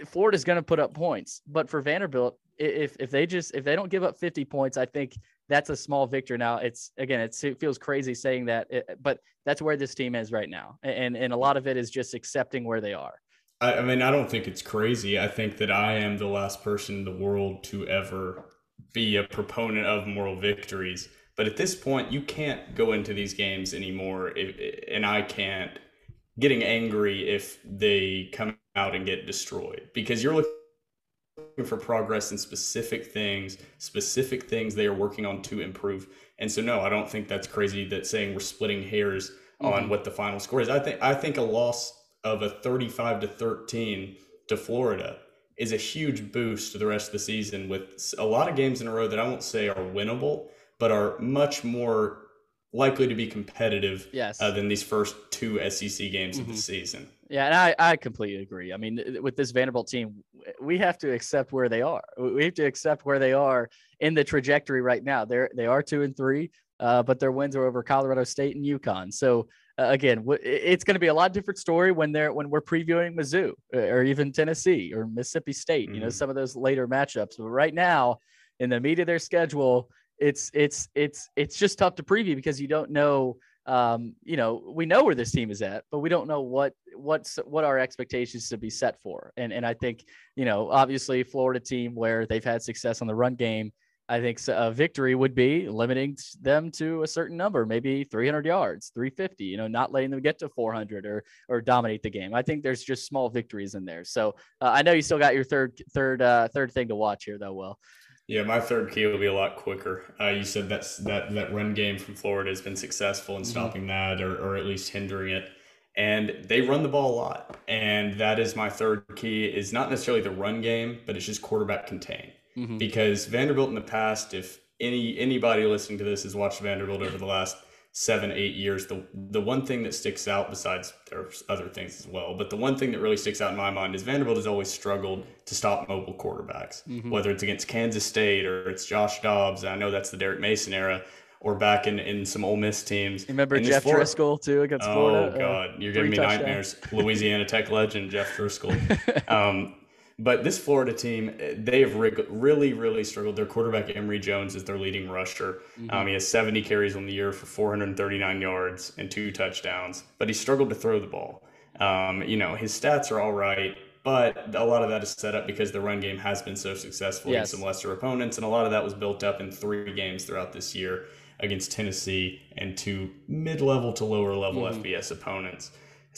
Florida's going to put up points, but for Vanderbilt, if if they just if they don't give up 50 points, I think that's a small victory. Now it's again, it's, it feels crazy saying that, it, but that's where this team is right now, and and a lot of it is just accepting where they are. I, I mean, I don't think it's crazy. I think that I am the last person in the world to ever be a proponent of moral victories. But at this point, you can't go into these games anymore, if, and I can't getting angry if they come out and get destroyed because you're looking for progress in specific things, specific things they are working on to improve. And so, no, I don't think that's crazy that saying we're splitting hairs mm-hmm. on what the final score is. I think I think a loss of a 35 to 13 to Florida is a huge boost to the rest of the season with a lot of games in a row that I won't say are winnable, but are much more likely to be competitive yes. uh, than these first two SEC games mm-hmm. of the mm-hmm. season. Yeah, and I, I completely agree. I mean, with this Vanderbilt team, we have to accept where they are. We have to accept where they are in the trajectory right now. They're they are two and three, uh, but their wins are over Colorado State and UConn. So uh, again, w- it's going to be a lot different story when they're when we're previewing Mizzou uh, or even Tennessee or Mississippi State. Mm-hmm. You know, mm-hmm. some of those later matchups. But right now, in the meat of their schedule, it's it's it's it's just tough to preview because you don't know um, you know we know where this team is at but we don't know what what's what our expectations to be set for. And and i think you know obviously florida team where they've had success on the run game i think a victory would be limiting them to a certain number maybe 300 yards 350 you know not letting them get to 400 or or dominate the game. I think there's just small victories in there. So uh, i know you still got your third third uh, third thing to watch here though well yeah, my third key will be a lot quicker. Uh, you said that's that that run game from Florida has been successful in mm-hmm. stopping that, or or at least hindering it. And they run the ball a lot, and that is my third key. Is not necessarily the run game, but it's just quarterback contain. Mm-hmm. Because Vanderbilt in the past, if any anybody listening to this has watched Vanderbilt over the last seven, eight years, the the one thing that sticks out, besides there's other things as well, but the one thing that really sticks out in my mind is Vanderbilt has always struggled to stop mobile quarterbacks, mm-hmm. whether it's against Kansas State or it's Josh Dobbs. I know that's the Derek Mason era. Or back in, in some Ole Miss teams. You remember Jeff Florida, Driskel too against oh, Florida? Oh God, you're giving me touchdowns. nightmares. Louisiana Tech legend Jeff Driskel. Um, but this Florida team, they have really, really struggled. Their quarterback, Emory Jones, is their leading rusher. Mm-hmm. Um, he has 70 carries on the year for 439 yards and two touchdowns, but he struggled to throw the ball. Um, you know, his stats are all right, but a lot of that is set up because the run game has been so successful yes. against some lesser opponents, and a lot of that was built up in three games throughout this year against Tennessee and two mid level to lower level mm-hmm. FBS opponents.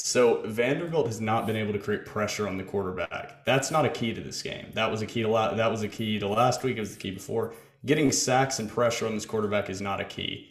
So Vanderbilt has not been able to create pressure on the quarterback. That's not a key to this game. That was a key to la- that was a key to last week. It was the key before. Getting sacks and pressure on this quarterback is not a key.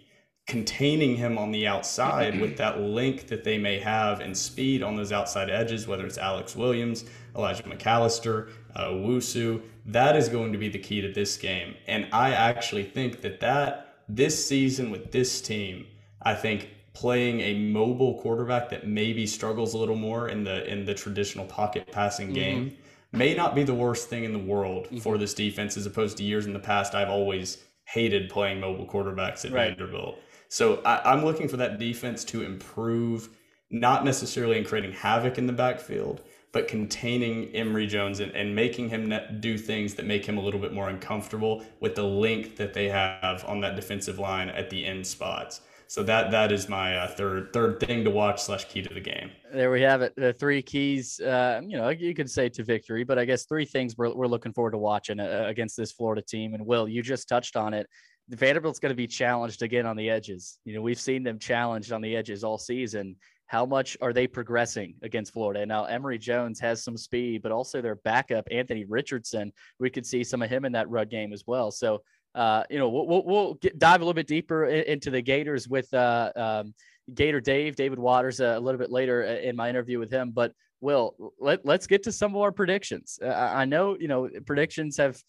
containing him on the outside with that length that they may have and speed on those outside edges, whether it's Alex Williams, Elijah McAllister, uh, Wusu, that is going to be the key to this game. And I actually think that that this season with this team, I think playing a mobile quarterback that maybe struggles a little more in the in the traditional pocket passing mm-hmm. game may not be the worst thing in the world mm-hmm. for this defense as opposed to years in the past I've always hated playing mobile quarterbacks at right. Vanderbilt. So I, I'm looking for that defense to improve, not necessarily in creating havoc in the backfield, but containing Emory Jones and, and making him do things that make him a little bit more uncomfortable with the length that they have on that defensive line at the end spots. So that that is my uh, third third thing to watch slash key to the game. There we have it. The three keys. Uh, you know, you could say to victory, but I guess three things we're we're looking forward to watching uh, against this Florida team. And Will, you just touched on it. Vanderbilt's going to be challenged again on the edges. You know, we've seen them challenged on the edges all season how much are they progressing against Florida? And now, Emory Jones has some speed, but also their backup, Anthony Richardson, we could see some of him in that run game as well. So, uh, you know, we'll, we'll get, dive a little bit deeper into the Gators with uh, um, Gator Dave, David Waters, uh, a little bit later in my interview with him. But, Will, let, let's get to some of our predictions. I know, you know, predictions have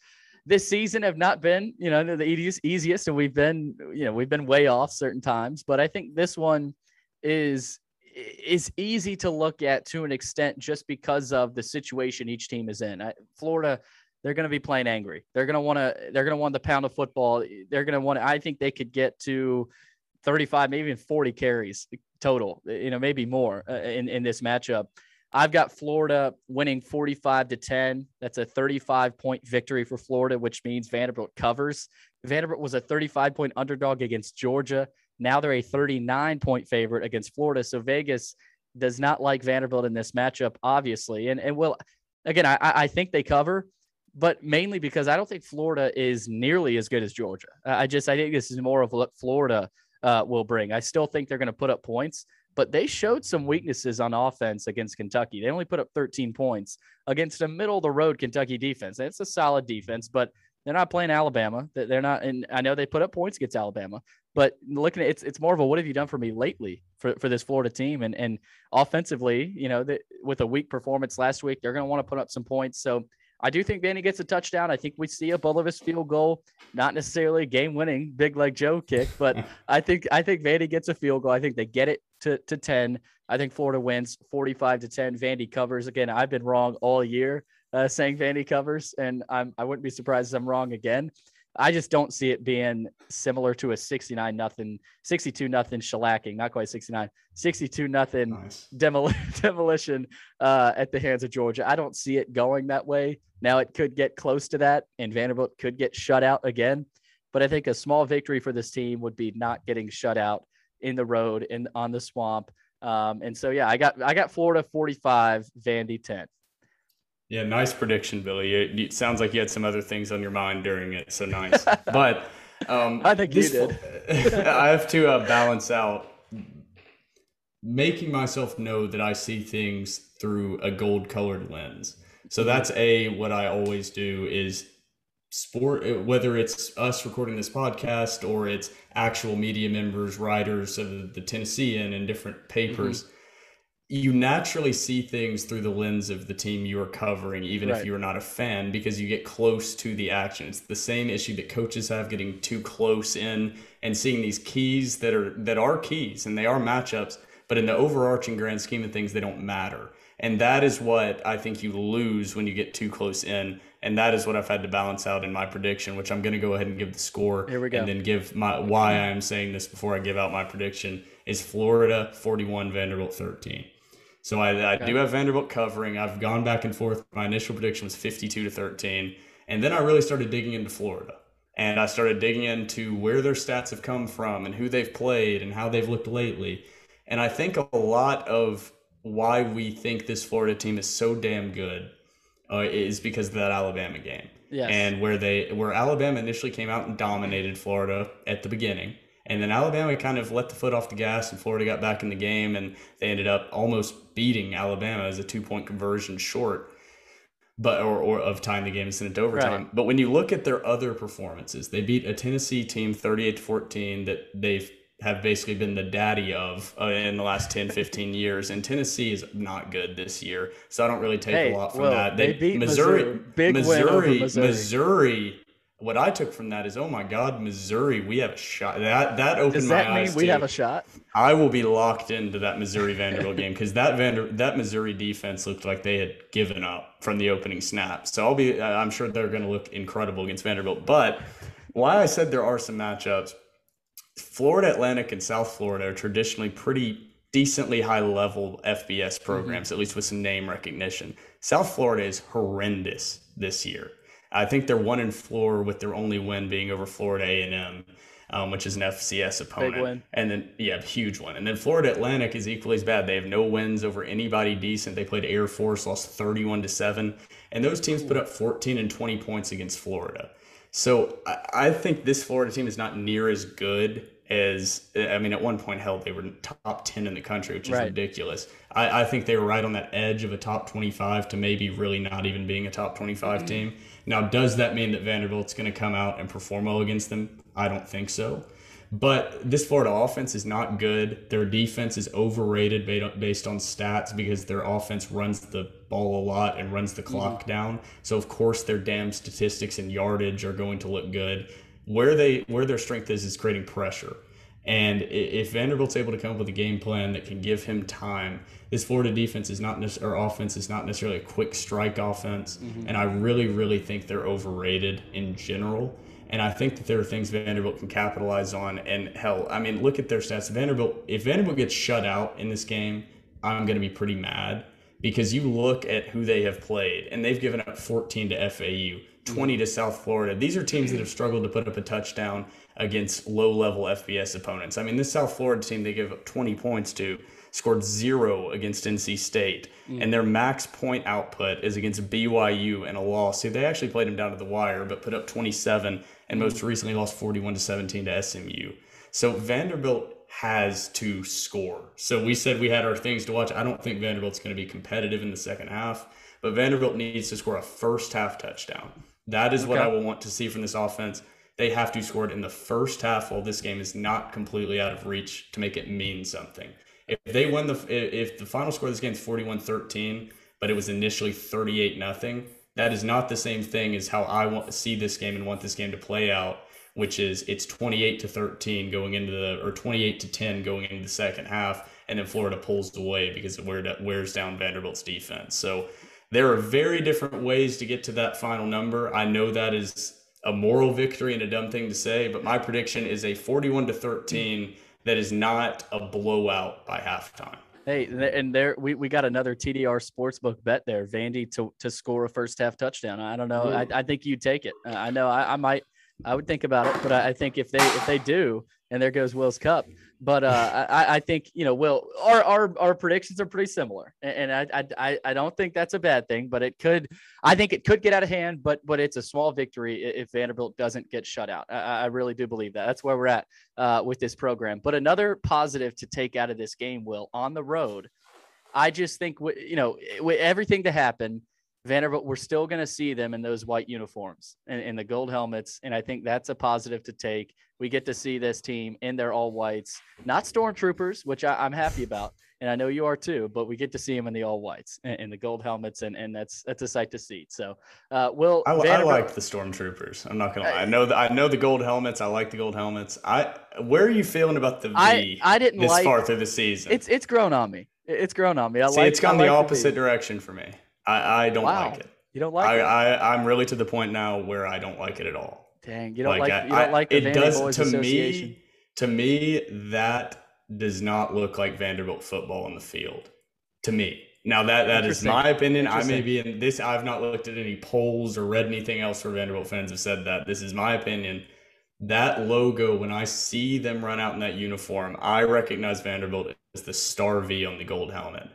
this season have not been, you know, the easiest, easiest, and we've been, you know, we've been way off certain times. But I think this one is is easy to look at to an extent just because of the situation each team is in. I, Florida, they're going to be playing angry. They're going to want to. They're going to want the pound of football. They're going to want. I think they could get to 35, maybe even 40 carries total. You know, maybe more uh, in in this matchup. I've got Florida winning 45 to 10. That's a 35 point victory for Florida, which means Vanderbilt covers. Vanderbilt was a 35 point underdog against Georgia. Now they're a 39 point favorite against Florida. So Vegas does not like Vanderbilt in this matchup, obviously. And and well, again, I, I think they cover, but mainly because I don't think Florida is nearly as good as Georgia. I just I think this is more of what Florida uh, will bring. I still think they're going to put up points, but they showed some weaknesses on offense against Kentucky. They only put up 13 points against a middle of the road Kentucky defense. it's a solid defense, but they're not playing Alabama. They're not, and I know they put up points against Alabama, but looking at it's it's more of a what have you done for me lately for, for this Florida team and and offensively, you know, the, with a weak performance last week, they're going to want to put up some points. So I do think Vandy gets a touchdown. I think we see a Bulovas field goal, not necessarily a game winning big leg Joe kick, but I think I think Vandy gets a field goal. I think they get it to to ten. I think Florida wins forty five to ten. Vandy covers again. I've been wrong all year uh, saying Vandy covers, and I'm I wouldn't be surprised if I'm wrong again. I just don't see it being similar to a 69 nothing, 62 nothing shellacking, not quite 69, 62 nothing nice. demol- demolition uh, at the hands of Georgia. I don't see it going that way. Now it could get close to that, and Vanderbilt could get shut out again. But I think a small victory for this team would be not getting shut out in the road and on the swamp. Um, and so yeah, I got I got Florida 45, Vandy 10. Yeah, nice prediction, Billy. It, it, sounds like you had some other things on your mind during it, so nice. but um, I think this, you did. I have to uh, balance out making myself know that I see things through a gold-colored lens. So that's a what I always do is sport uh, whether it's us recording this podcast or it's actual media members writers of the tennessean and different papers mm-hmm you naturally see things through the lens of the team you are covering, even right. if you are not a fan, because you get close to the action. It's the same issue that coaches have getting too close in and seeing these keys that are that are keys and they are matchups, but in the overarching grand scheme of things, they don't matter. And that is what I think you lose when you get too close in. And that is what I've had to balance out in my prediction, which I'm going to go ahead and give the score Here we go. and then give my why I am saying this before I give out my prediction is Florida 41, Vanderbilt 13. So I, I okay. do have Vanderbilt covering. I've gone back and forth. My initial prediction was 52 to 13. And then I really started digging into Florida. And I started digging into where their stats have come from and who they've played and how they've looked lately. And I think a lot of why we think this Florida team is so damn good uh, is because of that Alabama game. Yes. And where they where Alabama initially came out and dominated Florida at the beginning and then Alabama kind of let the foot off the gas, and Florida got back in the game, and they ended up almost beating Alabama as a two point conversion short, but or, or of time the game and sent it to overtime. Right. But when you look at their other performances, they beat a Tennessee team thirty eight to fourteen that they've have basically been the daddy of uh, in the last 10, 15 years. And Tennessee is not good this year. So I don't really take Hey, a lot from well, that. they beat Missouri. Big win over Missouri, Missouri. What I took from that is, oh my God, Missouri, we have a shot. That that opened Does my that mean eyes. we to- have a shot? I will be locked into that Missouri Vanderbilt game because that Vander that Missouri defense looked like they had given up from the opening snap. So I'll be I'm sure they're going to look incredible against Vanderbilt. But why I said there are some matchups, Florida Atlantic and South Florida are traditionally pretty decently high level FBS mm-hmm. programs, at least with some name recognition. South Florida is horrendous this year. I think they're one in four with their only win being over Florida A&M, um, which is an FCS opponent. win. And then yeah, huge one. And then Florida Atlantic is equally as bad. They have no wins over anybody decent. They played Air Force, lost 31 to 7. And those teams put up 14 and 20 points against Florida. So I, I think this Florida team is not near as good as I mean, at one point, hell, they were top 10 in the country, which is Right. ridiculous. I, I think they were right on that edge of a top 25 to maybe really not even being a top 25 mm-hmm. team. Now, does that mean that Vanderbilt's going to come out and perform well against them? I don't think so. But this Florida offense is not good. Their defense is overrated based on stats because their offense runs the ball a lot and runs the clock mm-hmm. down. So of course their damn statistics and yardage are going to look good. Where they where their strength is is creating pressure. And if Vanderbilt's able to come up with a game plan that can give him time, this Florida defense is not nec- or offense is not necessarily a quick strike offense, mm-hmm. and I really, really think they're overrated in general. And I think that there are things Vanderbilt can capitalize on. And hell, I mean, look at their stats. Vanderbilt, if Vanderbilt gets shut out in this game, I'm going to be pretty mad because you look at who they have played, and they've given up 14 to FAU, 20 to South Florida. These are teams that have struggled to put up a touchdown against low level FBS opponents. I mean, this South Florida team they give up 20 points to scored zero against NC State, mm. and their max point output is against BYU in a loss. So they actually played them down to the wire, but put up 27, and most mm. recently lost 41 to 17 to SMU. So Vanderbilt has to score. So we said we had our things to watch. I don't think Vanderbilt's going to be competitive in the second half, but Vanderbilt needs to score a first half touchdown. That is what I will want to see from this offense. They have to score it in the first half while this game is not completely out of reach to make it mean something. If they win the if the final score of this game is 41-13, but it was initially 38 nothing, that is not the same thing as how I want to see this game and want this game to play out, which is it's 28 to 13 going into the or 28 to 10 going into the second half, and then Florida pulls away because it wear- wears down Vanderbilt's defense. So there are very different ways to get to that final number. I know that is a moral victory and a dumb thing to say, but my prediction is a 41 to 13 that is not a blowout by halftime. Hey, and there- we, we got another TDR sportsbook bet there, Vandy to to score a first half touchdown. I don't know. I, I think you take it. I know I, I might I would think about it, but I, I think if they if they do, and there goes Will's cup. But uh, I, I think you know, Will, our our, our predictions are pretty similar, and, I, I I don't think that's a bad thing. But it could, I think it could get out of hand. But but it's a small victory if Vanderbilt doesn't get shut out. I, I really do believe that. That's where we're at uh, with this program. But another positive to take out of this game, Will, on the road, I just think you know with everything to happen. Vanderbilt, we're still going to see them in those white uniforms and, and the gold helmets. And I think that's a positive to take. We get to see this team in their all whites, not stormtroopers, which I, I'm happy about. And I know you are too, but we get to see them in the all whites and, and the gold helmets. And, and that's, that's a sight to see. So, uh, Will, I, I like the stormtroopers. I'm not gonna lie. I know that I know the gold helmets. I like the gold helmets. I where are you feeling about the V I- I didn't this like- far through the season? it's, it's grown on me. It's grown on me. I See, like, it's gone I the opposite V. direction for me. I, I don't Wow. like it. You don't like I, it? I I'm really to the point now where I don't like it at all. Dang, you don't like, I- you don't like the it Vandy does Boys to me. To me, that does not look like Vanderbilt football on the field. To me, now that that is my opinion. I may be in this. I've not looked at any polls or read anything else where Vanderbilt fans have said that. This is my opinion. That logo, when I see them run out in that uniform, I recognize Vanderbilt as the star V on the gold helmet.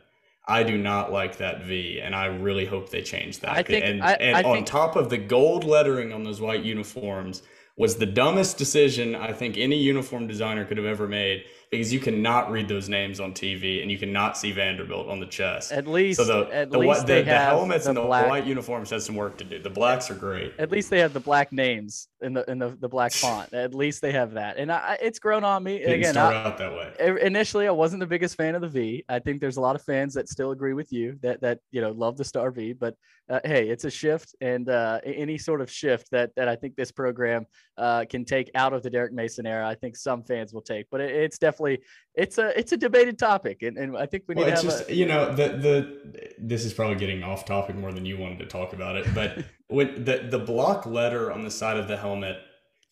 I do not like that V, and I really hope they change that. I think- and I- and I on think- top of the gold lettering on those white uniforms was the dumbest decision I think any uniform designer could have ever made because you cannot read those names on TV and you cannot see Vanderbilt on the chest. At least, so the, at the, least they the, the helmets the and the black, white uniforms has some work to do. The blacks are great. At least they have the black names in the in the, the black font. At least they have that, and I, it's grown on me. Didn't Again, start I, out that way. initially I wasn't the biggest fan of the V. I think there's a lot of fans that still agree with you that that you know love the Star V. But uh, hey, it's a shift, and uh, any sort of shift that that I think this program uh, can take out of the Derek Mason era, I think some fans will take. But it, it's definitely it's a it's a debated topic, and, and I think we need well, to it's have just a, you know the the this is probably getting off topic more than you wanted to talk about it, but when the the block letter on the side of the helmet,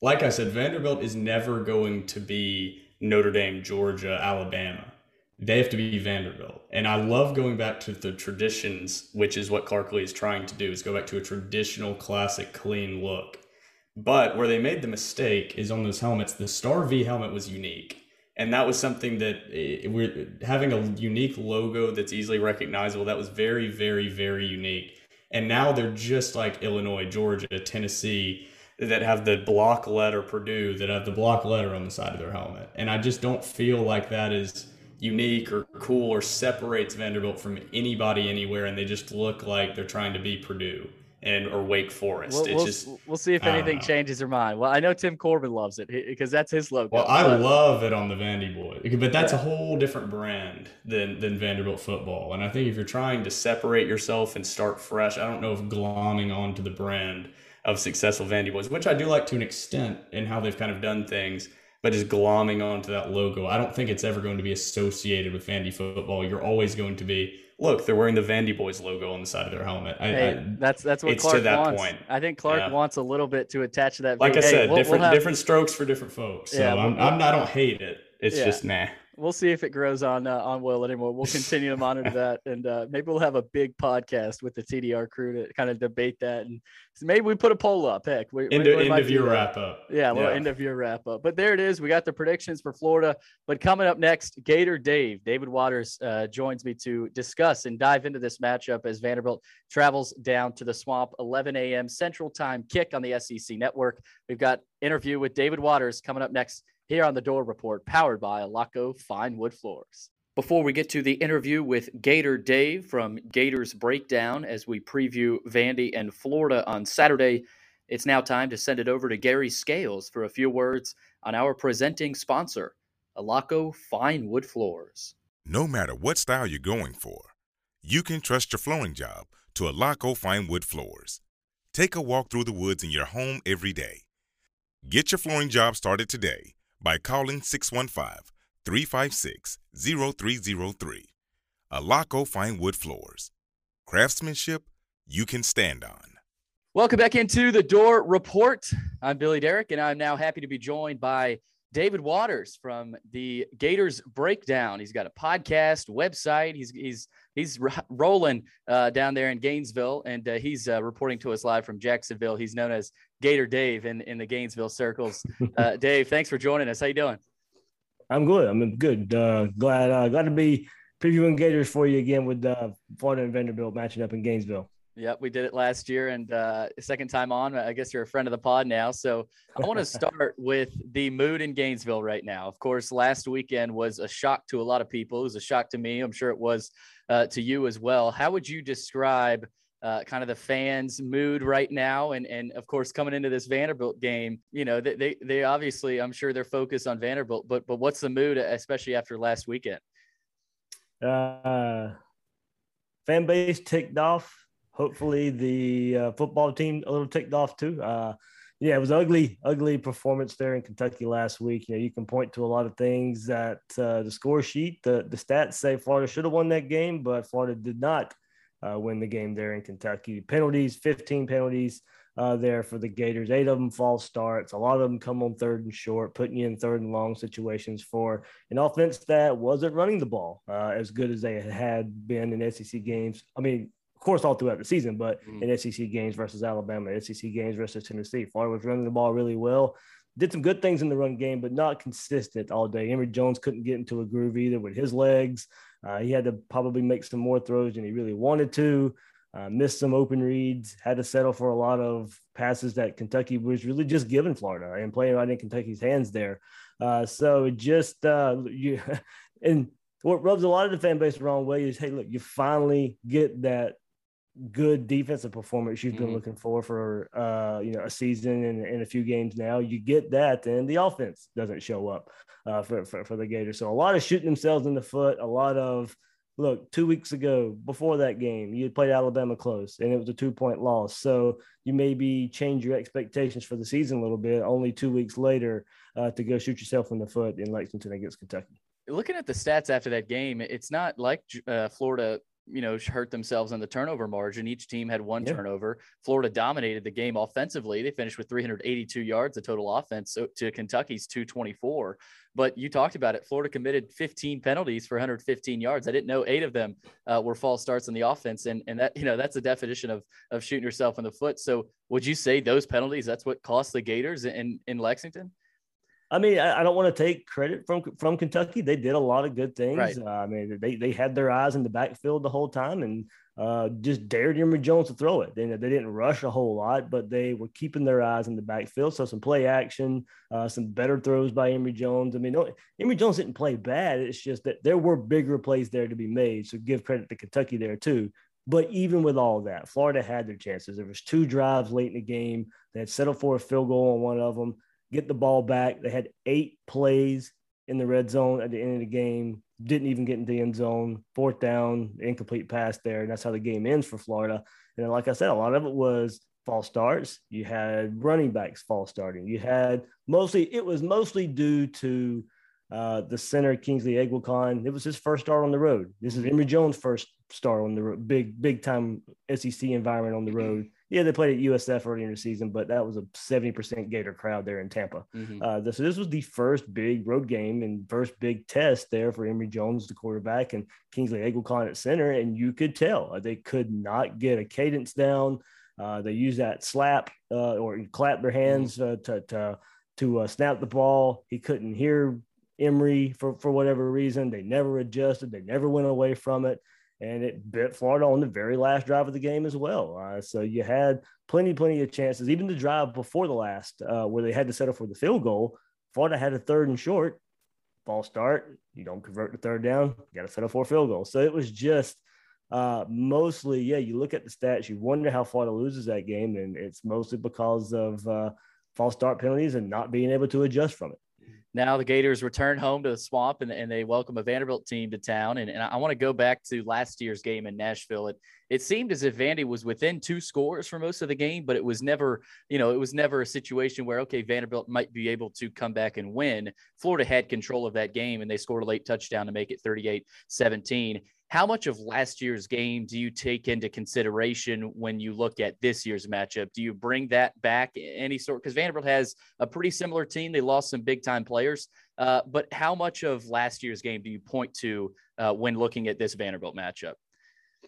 like I said, Vanderbilt is never going to be Notre Dame, Georgia, Alabama. They have to be Vanderbilt, and I love going back to the traditions, which is what Clark Lea is trying to do, is go back to a traditional, classic, clean look. But where they made the mistake is on those helmets. The Star V helmet was unique and that was something that eh, we're having a unique logo that's easily recognizable that was very very very unique and now they're just like illinois georgia tennessee that have the block letter purdue that have the block letter on the side of their helmet. And i just don't feel like that is unique or cool or separates vanderbilt from anybody anywhere. And they just look like they're trying to be purdue and or Wake Forest. We'll, it's we'll, just we'll see if anything changes their mind. Well, I know Tim Corbin loves it because that's his logo. Well, I but, love it on the Vandy boy, but that's yeah. a whole different brand than than Vanderbilt football. And I think if you're trying to separate yourself and start fresh, I don't know if glomming onto the brand of successful Vandy boys, which I do like to an extent in how they've kind of done things, but just glomming onto that logo, I don't think it's ever going to be associated with Vandy football. You're always going to be look, they're wearing the Vandy Boys logo on the side of their helmet. I, hey, I, that's that's what Clark that wants. Point. I think Clark yeah. wants a little bit to attach to that. Like I hey, said, we'll, different we'll have, different strokes for different folks. So yeah, I'm, I'm, I don't hate it. It's yeah. just nah we'll see if it grows on uh, on Will anymore. We'll continue to monitor that, and uh, maybe we'll have a big podcast with the TDR crew to kind of debate that. And maybe we put a poll up. Heck, we, end, we, we end of your wrap up. Yeah, well, yeah. end of your wrap up. But there it is. We got the predictions for Florida. But coming up next, Gator Dave, David Waters uh, joins me to discuss and dive into this matchup as Vanderbilt travels down to the swamp. 11 a.m. Central Time kick on the SEC Network. We've got interview with David Waters coming up next here on the Dore Report, powered by Alaco Fine Wood Floors. Before we get to the interview with Gator Dave from Gators Breakdown as we preview Vandy and Florida on Saturday, it's now time to send it over to Gary Scales for a few words on our presenting sponsor, Alaco Fine Wood Floors. No matter what style you're going for, you can trust your flooring job to Alaco Fine Wood Floors. Take a walk through the woods in your home every day. Get your flooring job started today by calling 615 356 0303. Alaco Fine Wood Floors. Craftsmanship you can stand on. Welcome back into the Dore Report. I'm Billy Derrick, and I'm now happy to be joined by David Waters from the Gators Breakdown. He's got a podcast, website. He's he's he's rolling uh, down there in Gainesville, and uh, he's uh, reporting to us live from Jacksonville. He's known as Gator Dave in, in the Gainesville circles. Uh, Dave, thanks for joining us. How you doing? I'm good. I'm good. Uh, glad uh, glad to be previewing Gators for you again with uh, Florida and Vanderbilt matching up in Gainesville. Yep, we did it last year, and uh, second time on. I guess you're a friend of the pod now. So I want to start with the mood in Gainesville right now. Of course, last weekend was a shock to a lot of people. It was a shock to me. I'm sure it was uh, to you as well. How would you describe uh, kind of the fans' mood right now, and and of course coming into this Vanderbilt game, you know they, they obviously I'm sure they're focused on Vanderbilt, but but what's the mood, especially after last weekend? Uh, fan base ticked off. Hopefully the uh, football team a little ticked off too. Uh, yeah, it was ugly, ugly performance there in Kentucky last week. You know, you can point to a lot of things that uh, the score sheet, the the stats say Florida should have won that game, but Florida did not uh, win the game there in Kentucky. Penalties, 15 penalties uh, there for the Gators. Eight of them false starts. A lot of them come on third and short, putting you in third and long situations for an offense that wasn't running the ball uh, as good as they had been in SEC games. I mean, course, all throughout the season, but mm. in SEC games versus Alabama, SEC games versus Tennessee, Florida was running the ball really well. Did some good things in the run game, but not consistent all day. Emory Jones couldn't get into a groove either with his legs. Uh, he had to probably make some more throws than he really wanted to. Uh, missed some open reads, had to settle for a lot of passes that Kentucky was really just giving Florida and playing right in Kentucky's hands there. Uh, so it just uh, you and what rubs a lot of the fan base the wrong way is, hey, look, you finally get that good defensive performance you've been Mhm. looking for for uh, you know a season and, and a few games now. You get that, and the offense doesn't show up uh, for, for for the Gators. So a lot of shooting themselves in the foot. A lot of look. Two weeks ago, before that game, you had played Alabama close, and it was a two point loss. So you maybe change your expectations for the season a little bit. Only two weeks later uh, to go shoot yourself in the foot in Lexington against Kentucky. looking at the stats after that game, it's not like uh, Florida, you know, hurt themselves on the turnover margin. Each team had one Yeah. turnover. Florida dominated the game offensively. They finished with 382 yards of total offense to Kentucky's 224. But you talked about it. Florida committed 15 penalties for 115 yards. I didn't know eight of them uh, were false starts on the offense, and and that you know that's the definition of of shooting yourself in the foot. So would you say those penalties that's what cost the Gators in in Lexington? I mean, I, I don't want to take credit from from Kentucky. They did a lot of good things. Right. Uh, I mean, they they had their eyes in the backfield the whole time and uh, just dared Emory Jones to throw it. They, they didn't rush a whole lot, but they were keeping their eyes in the backfield. So some play action, uh, some better throws by Emory Jones. I mean, no, Emory Jones didn't play bad. It's just that there were bigger plays there to be made. So give credit to Kentucky there too. But even with all that, Florida had their chances. There was two drives late in the game. They had settled for a field goal on one of them get the ball back. They had eight plays in the red zone at the end of the game. Didn't even get into the end zone. Fourth down, incomplete pass there. And that's how the game ends for Florida. And like I said, a lot of it was false starts. You had running backs false starting. You had mostly, it was mostly due to uh, the center, Kingsley Eguakun. It was his first start on the road. This is Emory Jones' first start on the road, big, big time SEC environment on the road. Yeah, they played at USF earlier in the season, but that was a 70% Gator crowd there in Tampa. Mhm. Uh, this, so this was the first big road game and first big test there for Emory Jones, the quarterback, and Kingsley Eguakun at center. And you could tell uh, they could not get a cadence down. Uh, they used that slap uh, or clap their hands uh, to to, to uh, snap the ball. He couldn't hear Emory for, for whatever reason. They never adjusted. They never went away from it. And it bit Florida on the very last drive of the game as well. Uh, so you had plenty, plenty of chances. Even the drive before the last, uh, where they had to settle for the field goal, Florida had a third and short, False start. You don't convert the third down, got to settle for a field goal. So it was just uh, mostly, yeah, you look at the stats, you wonder how Florida loses that game. And it's mostly because of uh, false start penalties and not being able to adjust from it. Now the Gators return home to the swamp and, and they welcome a Vanderbilt team to town. And, and I want to go back to last year's game in Nashville. It it seemed as if Vandy was within two scores for most of the game, but it was never, you know, it was never a situation where okay, Vanderbilt might be able to come back and win. Florida had control of that game and they scored a late touchdown to make it 38-17. How much of last year's game do you take into consideration when you look at this year's matchup? Do you bring that back any sort? Because Vanderbilt has a pretty similar team. They lost some big time players. Uh, but how much of last year's game do you point to uh, when looking at this Vanderbilt matchup?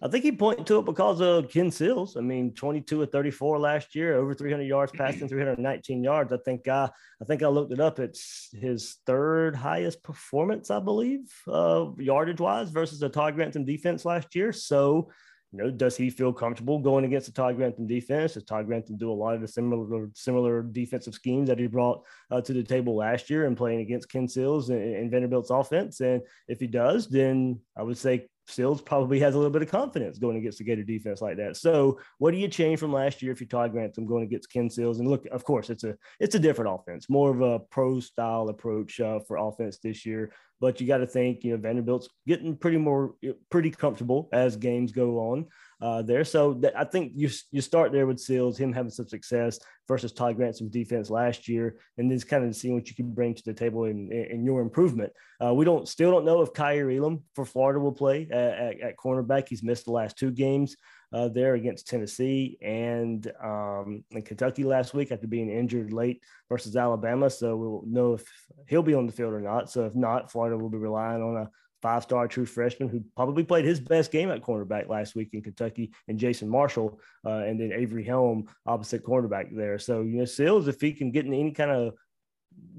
I think he pointed to it because of Ken Seals. I mean, 22 of 34 last year, over 300 yards passing, 319 yards. I think I, I think I looked it up. It's his third highest performance, I believe, uh, yardage wise versus the Todd Grantham defense last year. So, you know, does he feel comfortable going against the Todd Grantham defense? Does Todd Grantham do a lot of the similar similar defensive schemes that he brought uh, to the table last year and playing against Ken Seals and, and Vanderbilt's offense? And if he does, then I would say Seals probably has a little bit of confidence going against the Gator defense like that. So, what do you change from last year if you Todd Grantham going against Ken Seals? And look, of course, it's a it's a different offense, more of a pro style approach uh, for offense this year. But you got to think, you know, Vanderbilt's getting pretty more pretty comfortable as games go on uh, there. So th- I think you you start there with Seals, him having some success versus Todd Grantham's defense last year, and then kind of seeing what you can bring to the table in, in your improvement. Uh, we don't still don't know if Kaiir Elam for Florida will play at, at, at cornerback. He's missed the last two games uh, there against Tennessee and um, Kentucky last week after being injured late versus Alabama. So we'll know if he'll be on the field or not. So if not, Florida will be relying on a five star true freshman who probably played his best game at cornerback last week in Kentucky, and Jason Marshall, uh, and then Avery Helm opposite cornerback there. So, you know, Seals, if he can get in any kind of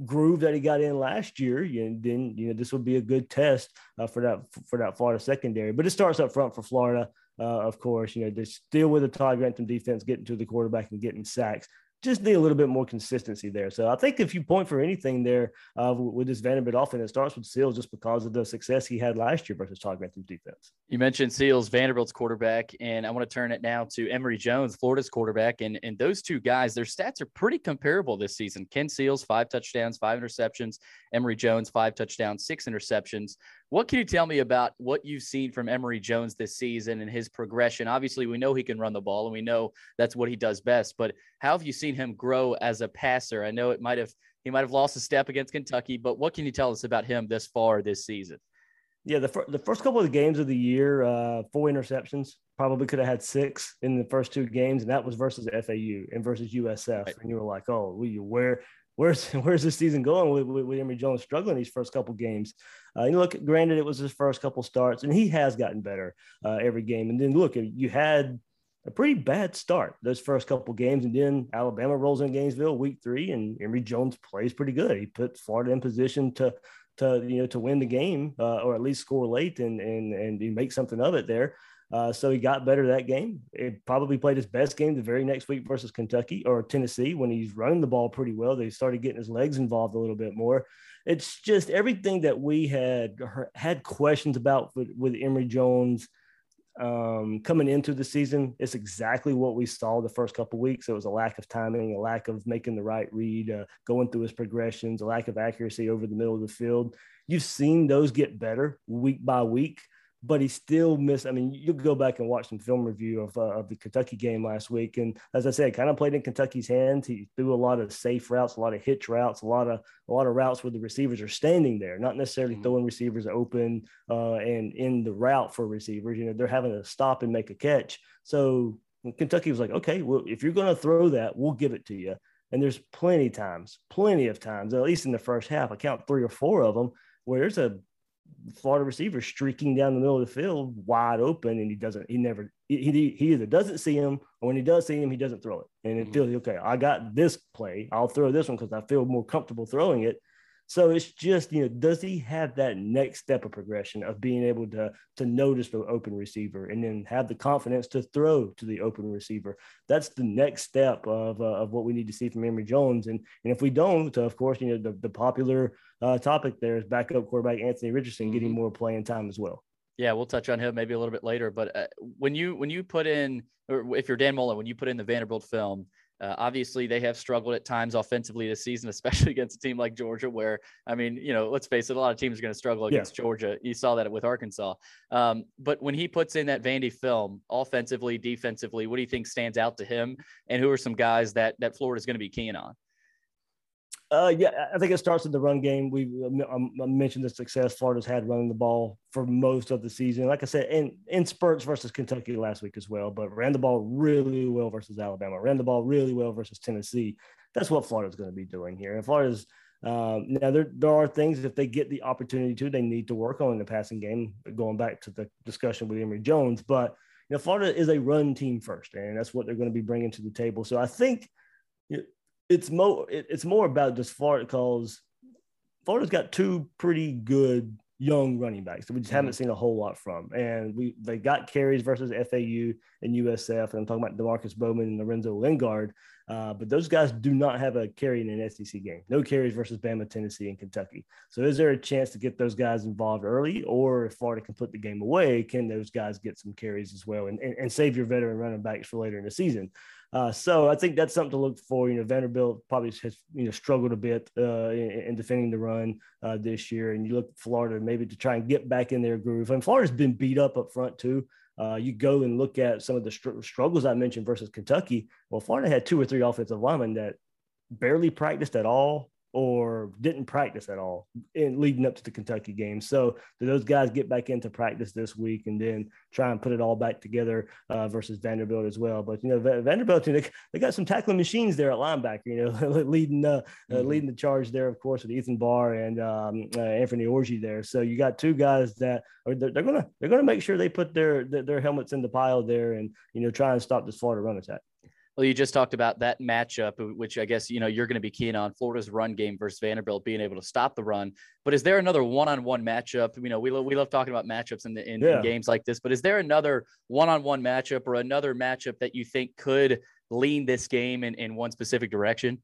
groove that he got in last year, you then, you know, this will be a good test uh, for that, for that Florida secondary. But it starts up front for Florida. Uh, of course, you know, they're still with the Todd Grantham defense, getting to the quarterback and getting sacks. just need a little bit more consistency there. So I think if you point for anything there uh, with this Vanderbilt offense, it starts with Seals just because of the success he had last year versus Todd Grantham's defense. You mentioned Seals, Vanderbilt's quarterback, and I want to turn it now to Emory Jones, Florida's quarterback. And, and those two guys, their stats are pretty comparable this season. Ken Seals, five touchdowns, five interceptions. Emory Jones, five touchdowns, six interceptions. What can you tell me about what you've seen from Emory Jones this season and his progression? Obviously, we know he can run the ball and we know that's what he does best, but how have you seen him grow as a passer? I know it might have he might have lost a step against Kentucky, but what can you tell us about him this far this season? Yeah, the, fir- the first couple of games of the year, uh, four interceptions. Probably could have had six in the first two games, and that was versus FAU and versus USF. Right. And you were like, "Oh, will you where where's where's this season going with, with, with Emory Jones struggling these first couple games? Uh, you look, granted, it was his first couple starts, and he has gotten better uh, every game. And then look, you had a pretty bad start those first couple games, and then Alabama rolls in Gainesville week three, and Emory Jones plays pretty good. He put Florida in position to to you know to win the game uh, or at least score late and and and make something of it there. Uh, so he got better that game. He probably played his best game the very next week versus Kentucky or Tennessee when he's running the ball pretty well. They started getting his legs involved a little bit more. It's just everything that we had had questions about with, with Emory Jones um, coming into the season. It's exactly what we saw the first couple weeks. It was a lack of timing, a lack of making the right read, uh, going through his progressions, a lack of accuracy over the middle of the field. You've seen those get better week by week but he still missed. I mean, you go back and watch some film review of, uh, of the Kentucky game last week, and as I said, kind of played in Kentucky's hands. He threw a lot of safe routes, a lot of hitch routes, a lot of a lot of routes where the receivers are standing there, not necessarily mm-hmm. throwing receivers open uh, and in the route for receivers. You know, they're having to stop and make a catch. So Kentucky was like, okay, well, if you're going to throw that, we'll give it to you. And there's plenty times, plenty of times, at least in the first half, I count three or four of them, where there's a Florida receiver streaking down the middle of the field wide open, and he doesn't. He never. He, he either doesn't see him, or when he does see him, he doesn't throw it. And it mm-hmm. feels okay. I got this play. I'll throw this one because I feel more comfortable throwing it. So it's just, you know, does he have that next step of progression of being able to to notice the open receiver and then have the confidence to throw to the open receiver? That's the next step of, uh, of what we need to see from Emory Jones. And and if we don't, of course, you know, the, the popular uh, topic there is backup quarterback Anthony Richardson getting mm-hmm. more playing time as well. Yeah, we'll touch on him maybe a little bit later. But uh, when you when you put in, or if you're Dan Mullen, when you put in the Vanderbilt film, uh, obviously, they have struggled at times offensively this season, especially against a team like Georgia, where, I mean, you know, let's face it, a lot of teams are going to struggle against yeah. Georgia. You saw that with Arkansas. Um, but when he puts in that Vandy film, offensively, defensively, what do you think stands out to him? And who are some guys that, that Florida is going to be keen on? Uh, yeah, I think it starts with the run game. We um, I mentioned the success Florida's had running the ball for most of the season. Like I said, in in spurts versus Kentucky last week as well, but ran the ball really well versus Alabama. Ran the ball really well versus Tennessee. That's what Florida's going to be doing here. And Florida's um, now there there are things if they get the opportunity to, they need to work on in the passing game. Going back to the discussion with Emory Jones, but you know Florida is a run team first, and that's what they're going to be bringing to the table. So I think it's more it's more about just Florida because Florida's got two pretty good young running backs that we just mm-hmm. haven't seen a whole lot from. And we they got carries versus FAU and USF. And I'm talking about Demarkcus Bowman and Lorenzo Lingard. Uh, but those guys do not have a carry in an SEC game. No carries versus Bama, Tennessee, and Kentucky. So is there a chance to get those guys involved early? Or if Florida can put the game away, can those guys get some carries as well and, and, and save your veteran running backs for later in the season? Uh, so I think that's something to look for. You know, Vanderbilt probably has you know struggled a bit uh, in, in, defending the run uh, this year, and you look at Florida maybe to try and get back in their groove. And Florida's been beat up up front too. Uh, you go and look at some of the str- struggles I mentioned versus Kentucky. Well, Florida had two or three offensive linemen that barely practiced at all or didn't practice at all in leading up to the Kentucky game. So do those guys get back into practice this week and then try and put it all back together uh, versus Vanderbilt as well? But you know Vanderbilt they, they got some tackling machines there at linebacker. You know leading uh, uh mm-hmm. uh, leading the charge there, of course, with Ethan Barr and um, uh, Anthony Orji there. So you got two guys that are they're, they're, gonna they're gonna make sure they put their, their their helmets in the pile there and you know try and stop this Florida run attack. Well, you just talked about that matchup, which I guess you know you're going to be keen on Florida's run game versus Vanderbilt being able to stop the run. But is there another one-on-one matchup? You know, we love, we love talking about matchups in the in, yeah. in games like this. But is there another one-on-one matchup or another matchup that you think could lean this game in, in one specific direction?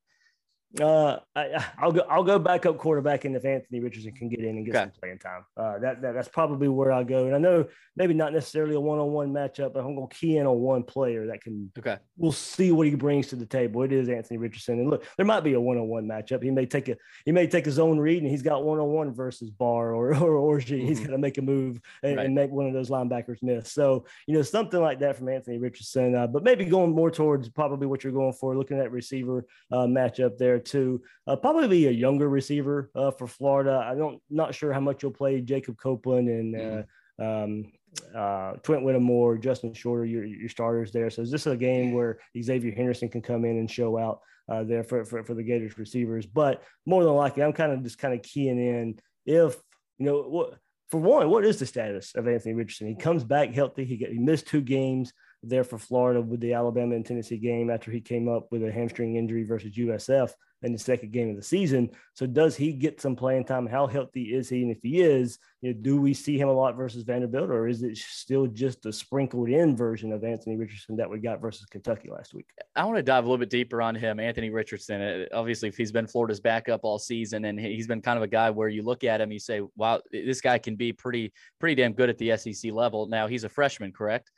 Uh, I, will go. I'll go back up quarterback, and if Anthony Richardson can get in and get okay. some playing time, uh, that, that that's probably where I'll go. And I know maybe not necessarily a one-on-one matchup, but I'm going to key in on one player that can. Okay. We'll see what he brings to the table. It is Anthony Richardson, and look, there might be a one-on-one matchup. He may take a he may take his own read, and he's got one-on-one versus Barr or or or mm-hmm. he's got to make a move and, right. and, make one of those linebackers miss. So you know something like that from Anthony Richardson, uh, but maybe going more towards probably what you're going for, looking at receiver uh, matchup there too. Uh, probably a younger receiver uh, for Florida. I don't not sure how much you'll play Jacob Copeland and uh, um, uh, Trent Whittemore, Justin Shorter, your, your starters there. So is this a game where Xavier Henderson can come in and show out uh, there for, for, for the Gators receivers? But more than likely, I'm kind of just kind of keying in if you know what. For one, what is the status of Anthony Richardson? He comes back healthy. He, get, he missed two games there for Florida with the Alabama and Tennessee game after he came up with a hamstring injury versus USF in the second game of the season. So does he get some playing time? How healthy is he? And if he is, you know, do we see him a lot versus Vanderbilt, or is it still just a sprinkled in version of Anthony Richardson that we got versus Kentucky last week? I want to dive a little bit deeper on him, Anthony Richardson. Uh, obviously, if he's been Florida's backup all season, and he's been kind of a guy where you look at him, you say, "Wow, this guy can be pretty, pretty damn good at the SEC level." Now he's a freshman, correct?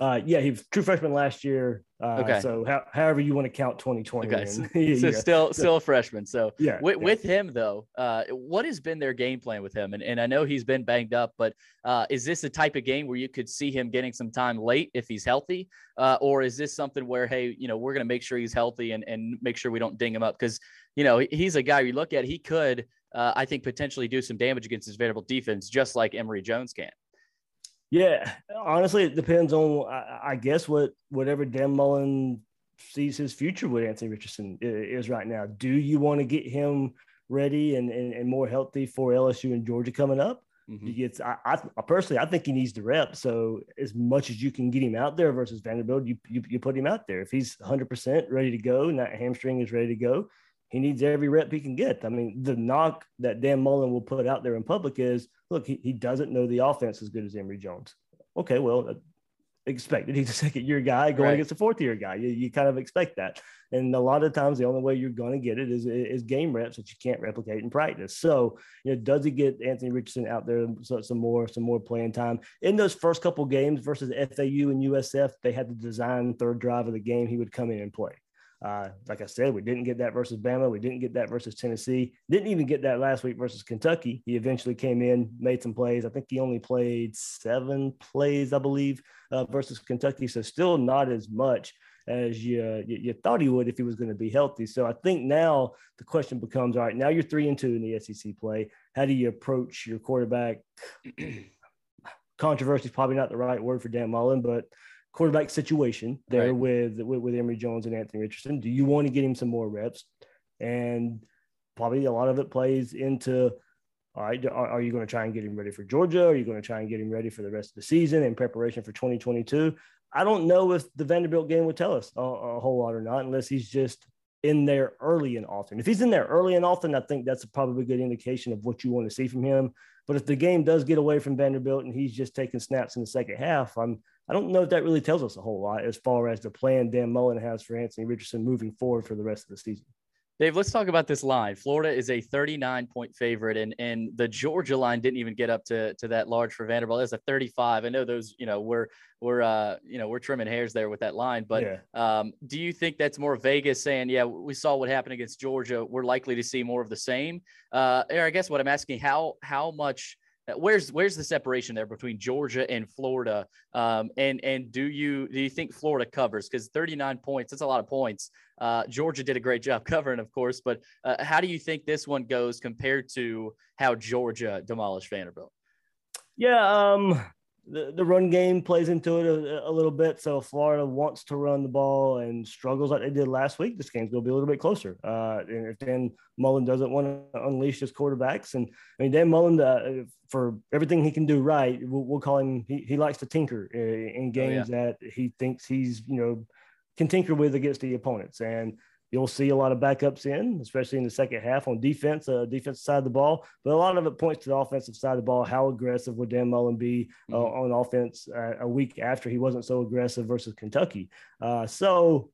Uh, yeah, he was true freshman last year. Uh, okay. So how, however you want to count 2020. Okay. So, yeah. still still a freshman. So yeah with, yeah. with him though, uh, what has been their game plan with him? And, and I know he's been banged up, but uh, is this a type of game where you could see him getting some time late if he's healthy, uh, or is this something where hey, you know, we're going to make sure he's healthy and and make sure we don't ding him up because you know he's a guy you look at he could. Uh, I think potentially do some damage against his Vanderbilt defense, just like Emory Jones can. Yeah, honestly, it depends on I, I guess what whatever Dan Mullen sees his future with Anthony Richardson is right now. Do you want to get him ready and, and, and more healthy for LSU and Georgia coming up? Mm-hmm. I, I, personally, I think he needs the rep. So as much as you can get him out there versus Vanderbilt, you, you, you put him out there. If he's 100% ready to go and that hamstring is ready to go, he needs every rep he can get. I mean, the knock that Dan Mullen will put out there in public is look, he, he doesn't know the offense as good as Emory Jones. Okay, well, uh, expected. He's a second year guy going right. against a fourth year guy. You, you kind of expect that. And a lot of times, the only way you're going to get it is, is game reps that you can't replicate in practice. So, you know, does he get Anthony Richardson out there some more, some more playing time in those first couple games versus FAU and USF? They had the design third drive of the game. He would come in and play. Uh, like I said, we didn't get that versus Bama. We didn't get that versus Tennessee. Didn't even get that last week versus Kentucky. He eventually came in, made some plays. I think he only played seven plays, I believe, uh, versus Kentucky. So still not as much as you, you, you thought he would if he was going to be healthy. So I think now the question becomes: All right, now you're three and two in the SEC play. How do you approach your quarterback? Controversy is probably not the right word for Dan Mullen, but quarterback situation there right. with, with with Emory Jones and Anthony Richardson. Do you want to get him some more reps? And probably a lot of it plays into all right, are, are you going to try and get him ready for Georgia? Are you going to try and get him ready for the rest of the season in preparation for 2022? I don't know if the Vanderbilt game would tell us a, a whole lot or not, unless he's just in there early and often. If he's in there early and often, I think that's probably a good indication of what you want to see from him. But if the game does get away from Vanderbilt and he's just taking snaps in the second half, I'm I don't know if that really tells us a whole lot as far as the plan Dan Mullen has for Anthony Richardson moving forward for the rest of the season. Dave, let's talk about this line. Florida is a 39 point favorite, and and the Georgia line didn't even get up to to that large for Vanderbilt. It's a 35. I know those, you know, we're we're uh you know we're trimming hairs there with that line, but yeah. um, do you think that's more Vegas saying, yeah, we saw what happened against Georgia, we're likely to see more of the same? Uh, or I guess what I'm asking, how how much where's where's the separation there between Georgia and Florida? Um, and and do you do you think Florida covers? Because 39 points, that's a lot of points. Uh, Georgia did a great job covering, of course, but uh, how do you think this one goes compared to how Georgia demolished Vanderbilt? Yeah, um, the, the run game plays into it a, a, little bit. So Florida wants to run the ball and struggles like they did last week. This game's going to be a little bit closer. Uh, and if Dan Mullen doesn't want to unleash his quarterbacks, and I mean Dan Mullen, uh, for everything he can do right, we'll, we'll call him. He, he likes to tinker in games oh, yeah. that he thinks he's you know can tinker with against the opponents. And You'll see a lot of backups in, especially in the second half on defense, uh, defensive side of the ball. But a lot of it points to the offensive side of the ball. How aggressive would Dan Mullen be uh, mm-hmm. on offense uh, a week after he wasn't so aggressive versus Kentucky? Uh, so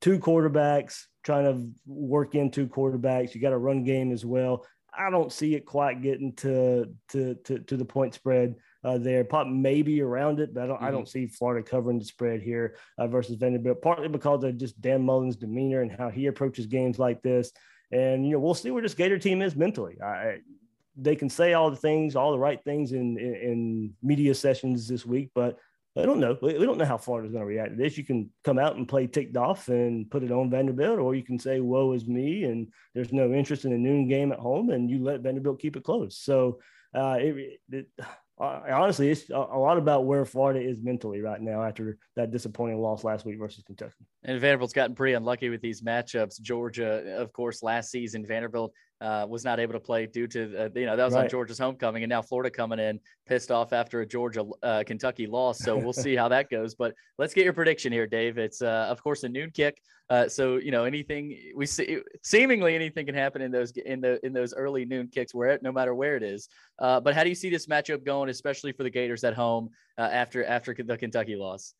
two quarterbacks trying to work in two quarterbacks. You got a run game as well. I don't see it quite getting to to to, to the point spread uh, there. Pop maybe around it, but I don't, mm-hmm. I don't see Florida covering the spread here uh, versus Vanderbilt. Partly because of just Dan Mullen's demeanor and how he approaches games like this. And you know, we'll see where this Gator team is mentally. I, they can say all the things, all the right things in, in, in media sessions this week, but I don't know. We don't know how Florida's going to react to this. You can come out and play ticked off and put it on Vanderbilt, or you can say, "Woe is me," and there's no interest in a noon game at home, and you let Vanderbilt keep it close. So, uh, it, it, honestly, it's a lot about where Florida is mentally right now after that disappointing loss last week versus Kentucky. And Vanderbilt's gotten pretty unlucky with these matchups. Georgia, of course, last season, Vanderbilt uh, was not able to play due to uh, you know that was right. on Georgia's homecoming, and now Florida coming in pissed off after a Georgia uh, Kentucky loss. So we'll see how that goes. But let's get your prediction here, Dave. It's uh, of course a noon kick. Uh, so you know anything we see, seemingly anything can happen in those in the in those early noon kicks, where no matter where it is. Uh, but how do you see this matchup going, especially for the Gators at home after after the Kentucky loss?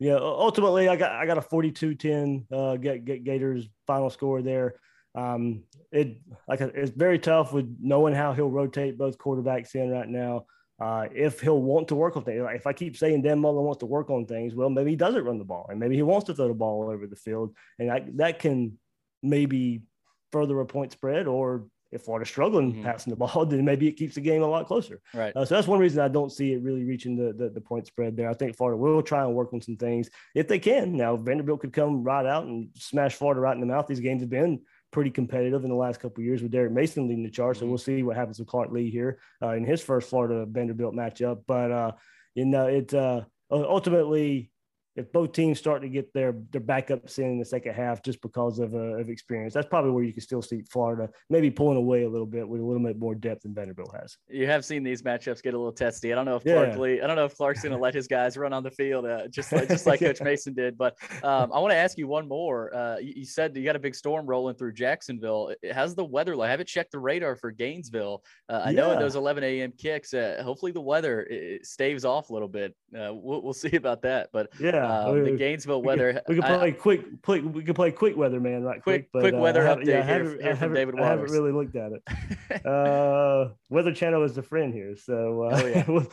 Yeah, ultimately, I got I got a 42-10 uh, get, get Gators final score there. Um, it like it's very tough with knowing how he'll rotate both quarterbacks in right now. Uh, if he'll want to work on things, if I keep saying Dan Mullen wants to work on things, well, maybe he doesn't run the ball, and maybe he wants to throw the ball all over the field, and I, that can maybe further a point spread or if Florida's struggling mm-hmm. passing the ball, then maybe it keeps the game a lot closer. Right. Uh, so that's one reason I don't see it really reaching the, the, the point spread there. I think Florida will try and work on some things if they can. Now Vanderbilt could come right out and smash Florida right in the mouth. These games have been pretty competitive in the last couple years with Derek Mason leading the charge. Mm-hmm. So we'll see what happens with Clark Lea here uh, in his first Florida Vanderbilt matchup. But uh, you know, it uh, ultimately if both teams start to get their their backups in, the second half just because of uh, of experience, that's probably where you can still see Florida maybe pulling away a little bit with a little bit more depth than Vanderbilt has. You have seen these matchups get a little testy. I don't know if Clark yeah. Lea, I don't know if Clark's going to let his guys run on the field uh, just like just like Coach Mason did. But um, I want to ask you one more. Uh, you, you, said you got a big storm rolling through Jacksonville. How's the weather like? I haven't checked the radar for Gainesville. Uh, I yeah. know in those 11 a.m. kicks, uh, hopefully the weather staves off a little bit. Uh, we'll, we'll, see about that. But yeah, um, the Gainesville weather. We can play I, quick, quick. We can play quick weather, man. Right, quick, quick, quick uh, weather update yeah, here, here from David Waters. I haven't really looked at it. uh, weather Channel is a friend here, so uh, oh,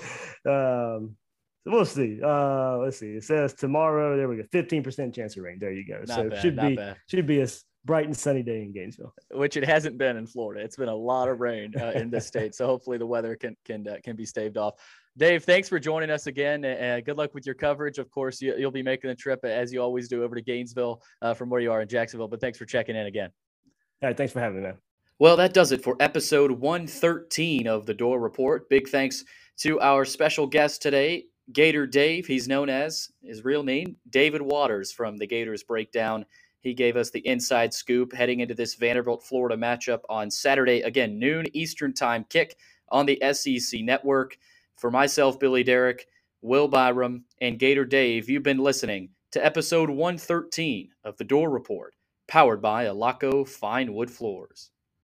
yeah. um, we'll see. Uh, let's see. It says tomorrow. There we go. Fifteen percent chance of rain. There you go. Not so bad, should be bad. should be a bright and sunny day in Gainesville. Which it hasn't been in Florida. It's been a lot of rain uh, in this state. So hopefully the weather can can uh, can be staved off. Dave, thanks for joining us again. Uh, good luck with your coverage. Of course, you, will be making the trip as you always do over to Gainesville uh, from where you are in Jacksonville. But thanks for checking in again. All right, thanks for having me, man. Well, that does it for episode 113 of the Dore Report. Big thanks to our special guest today, Gator Dave. He's known as his real name, David Waters from the Gators Breakdown. He gave us the inside scoop heading into this Vanderbilt Florida matchup on Saturday, again, noon Eastern Time kick on the SEC network. For myself, Billy Derrick, Will Byram, and Gator Dave, you've been listening to episode 113 of The Dore Report, powered by Alaco Fine Wood Floors.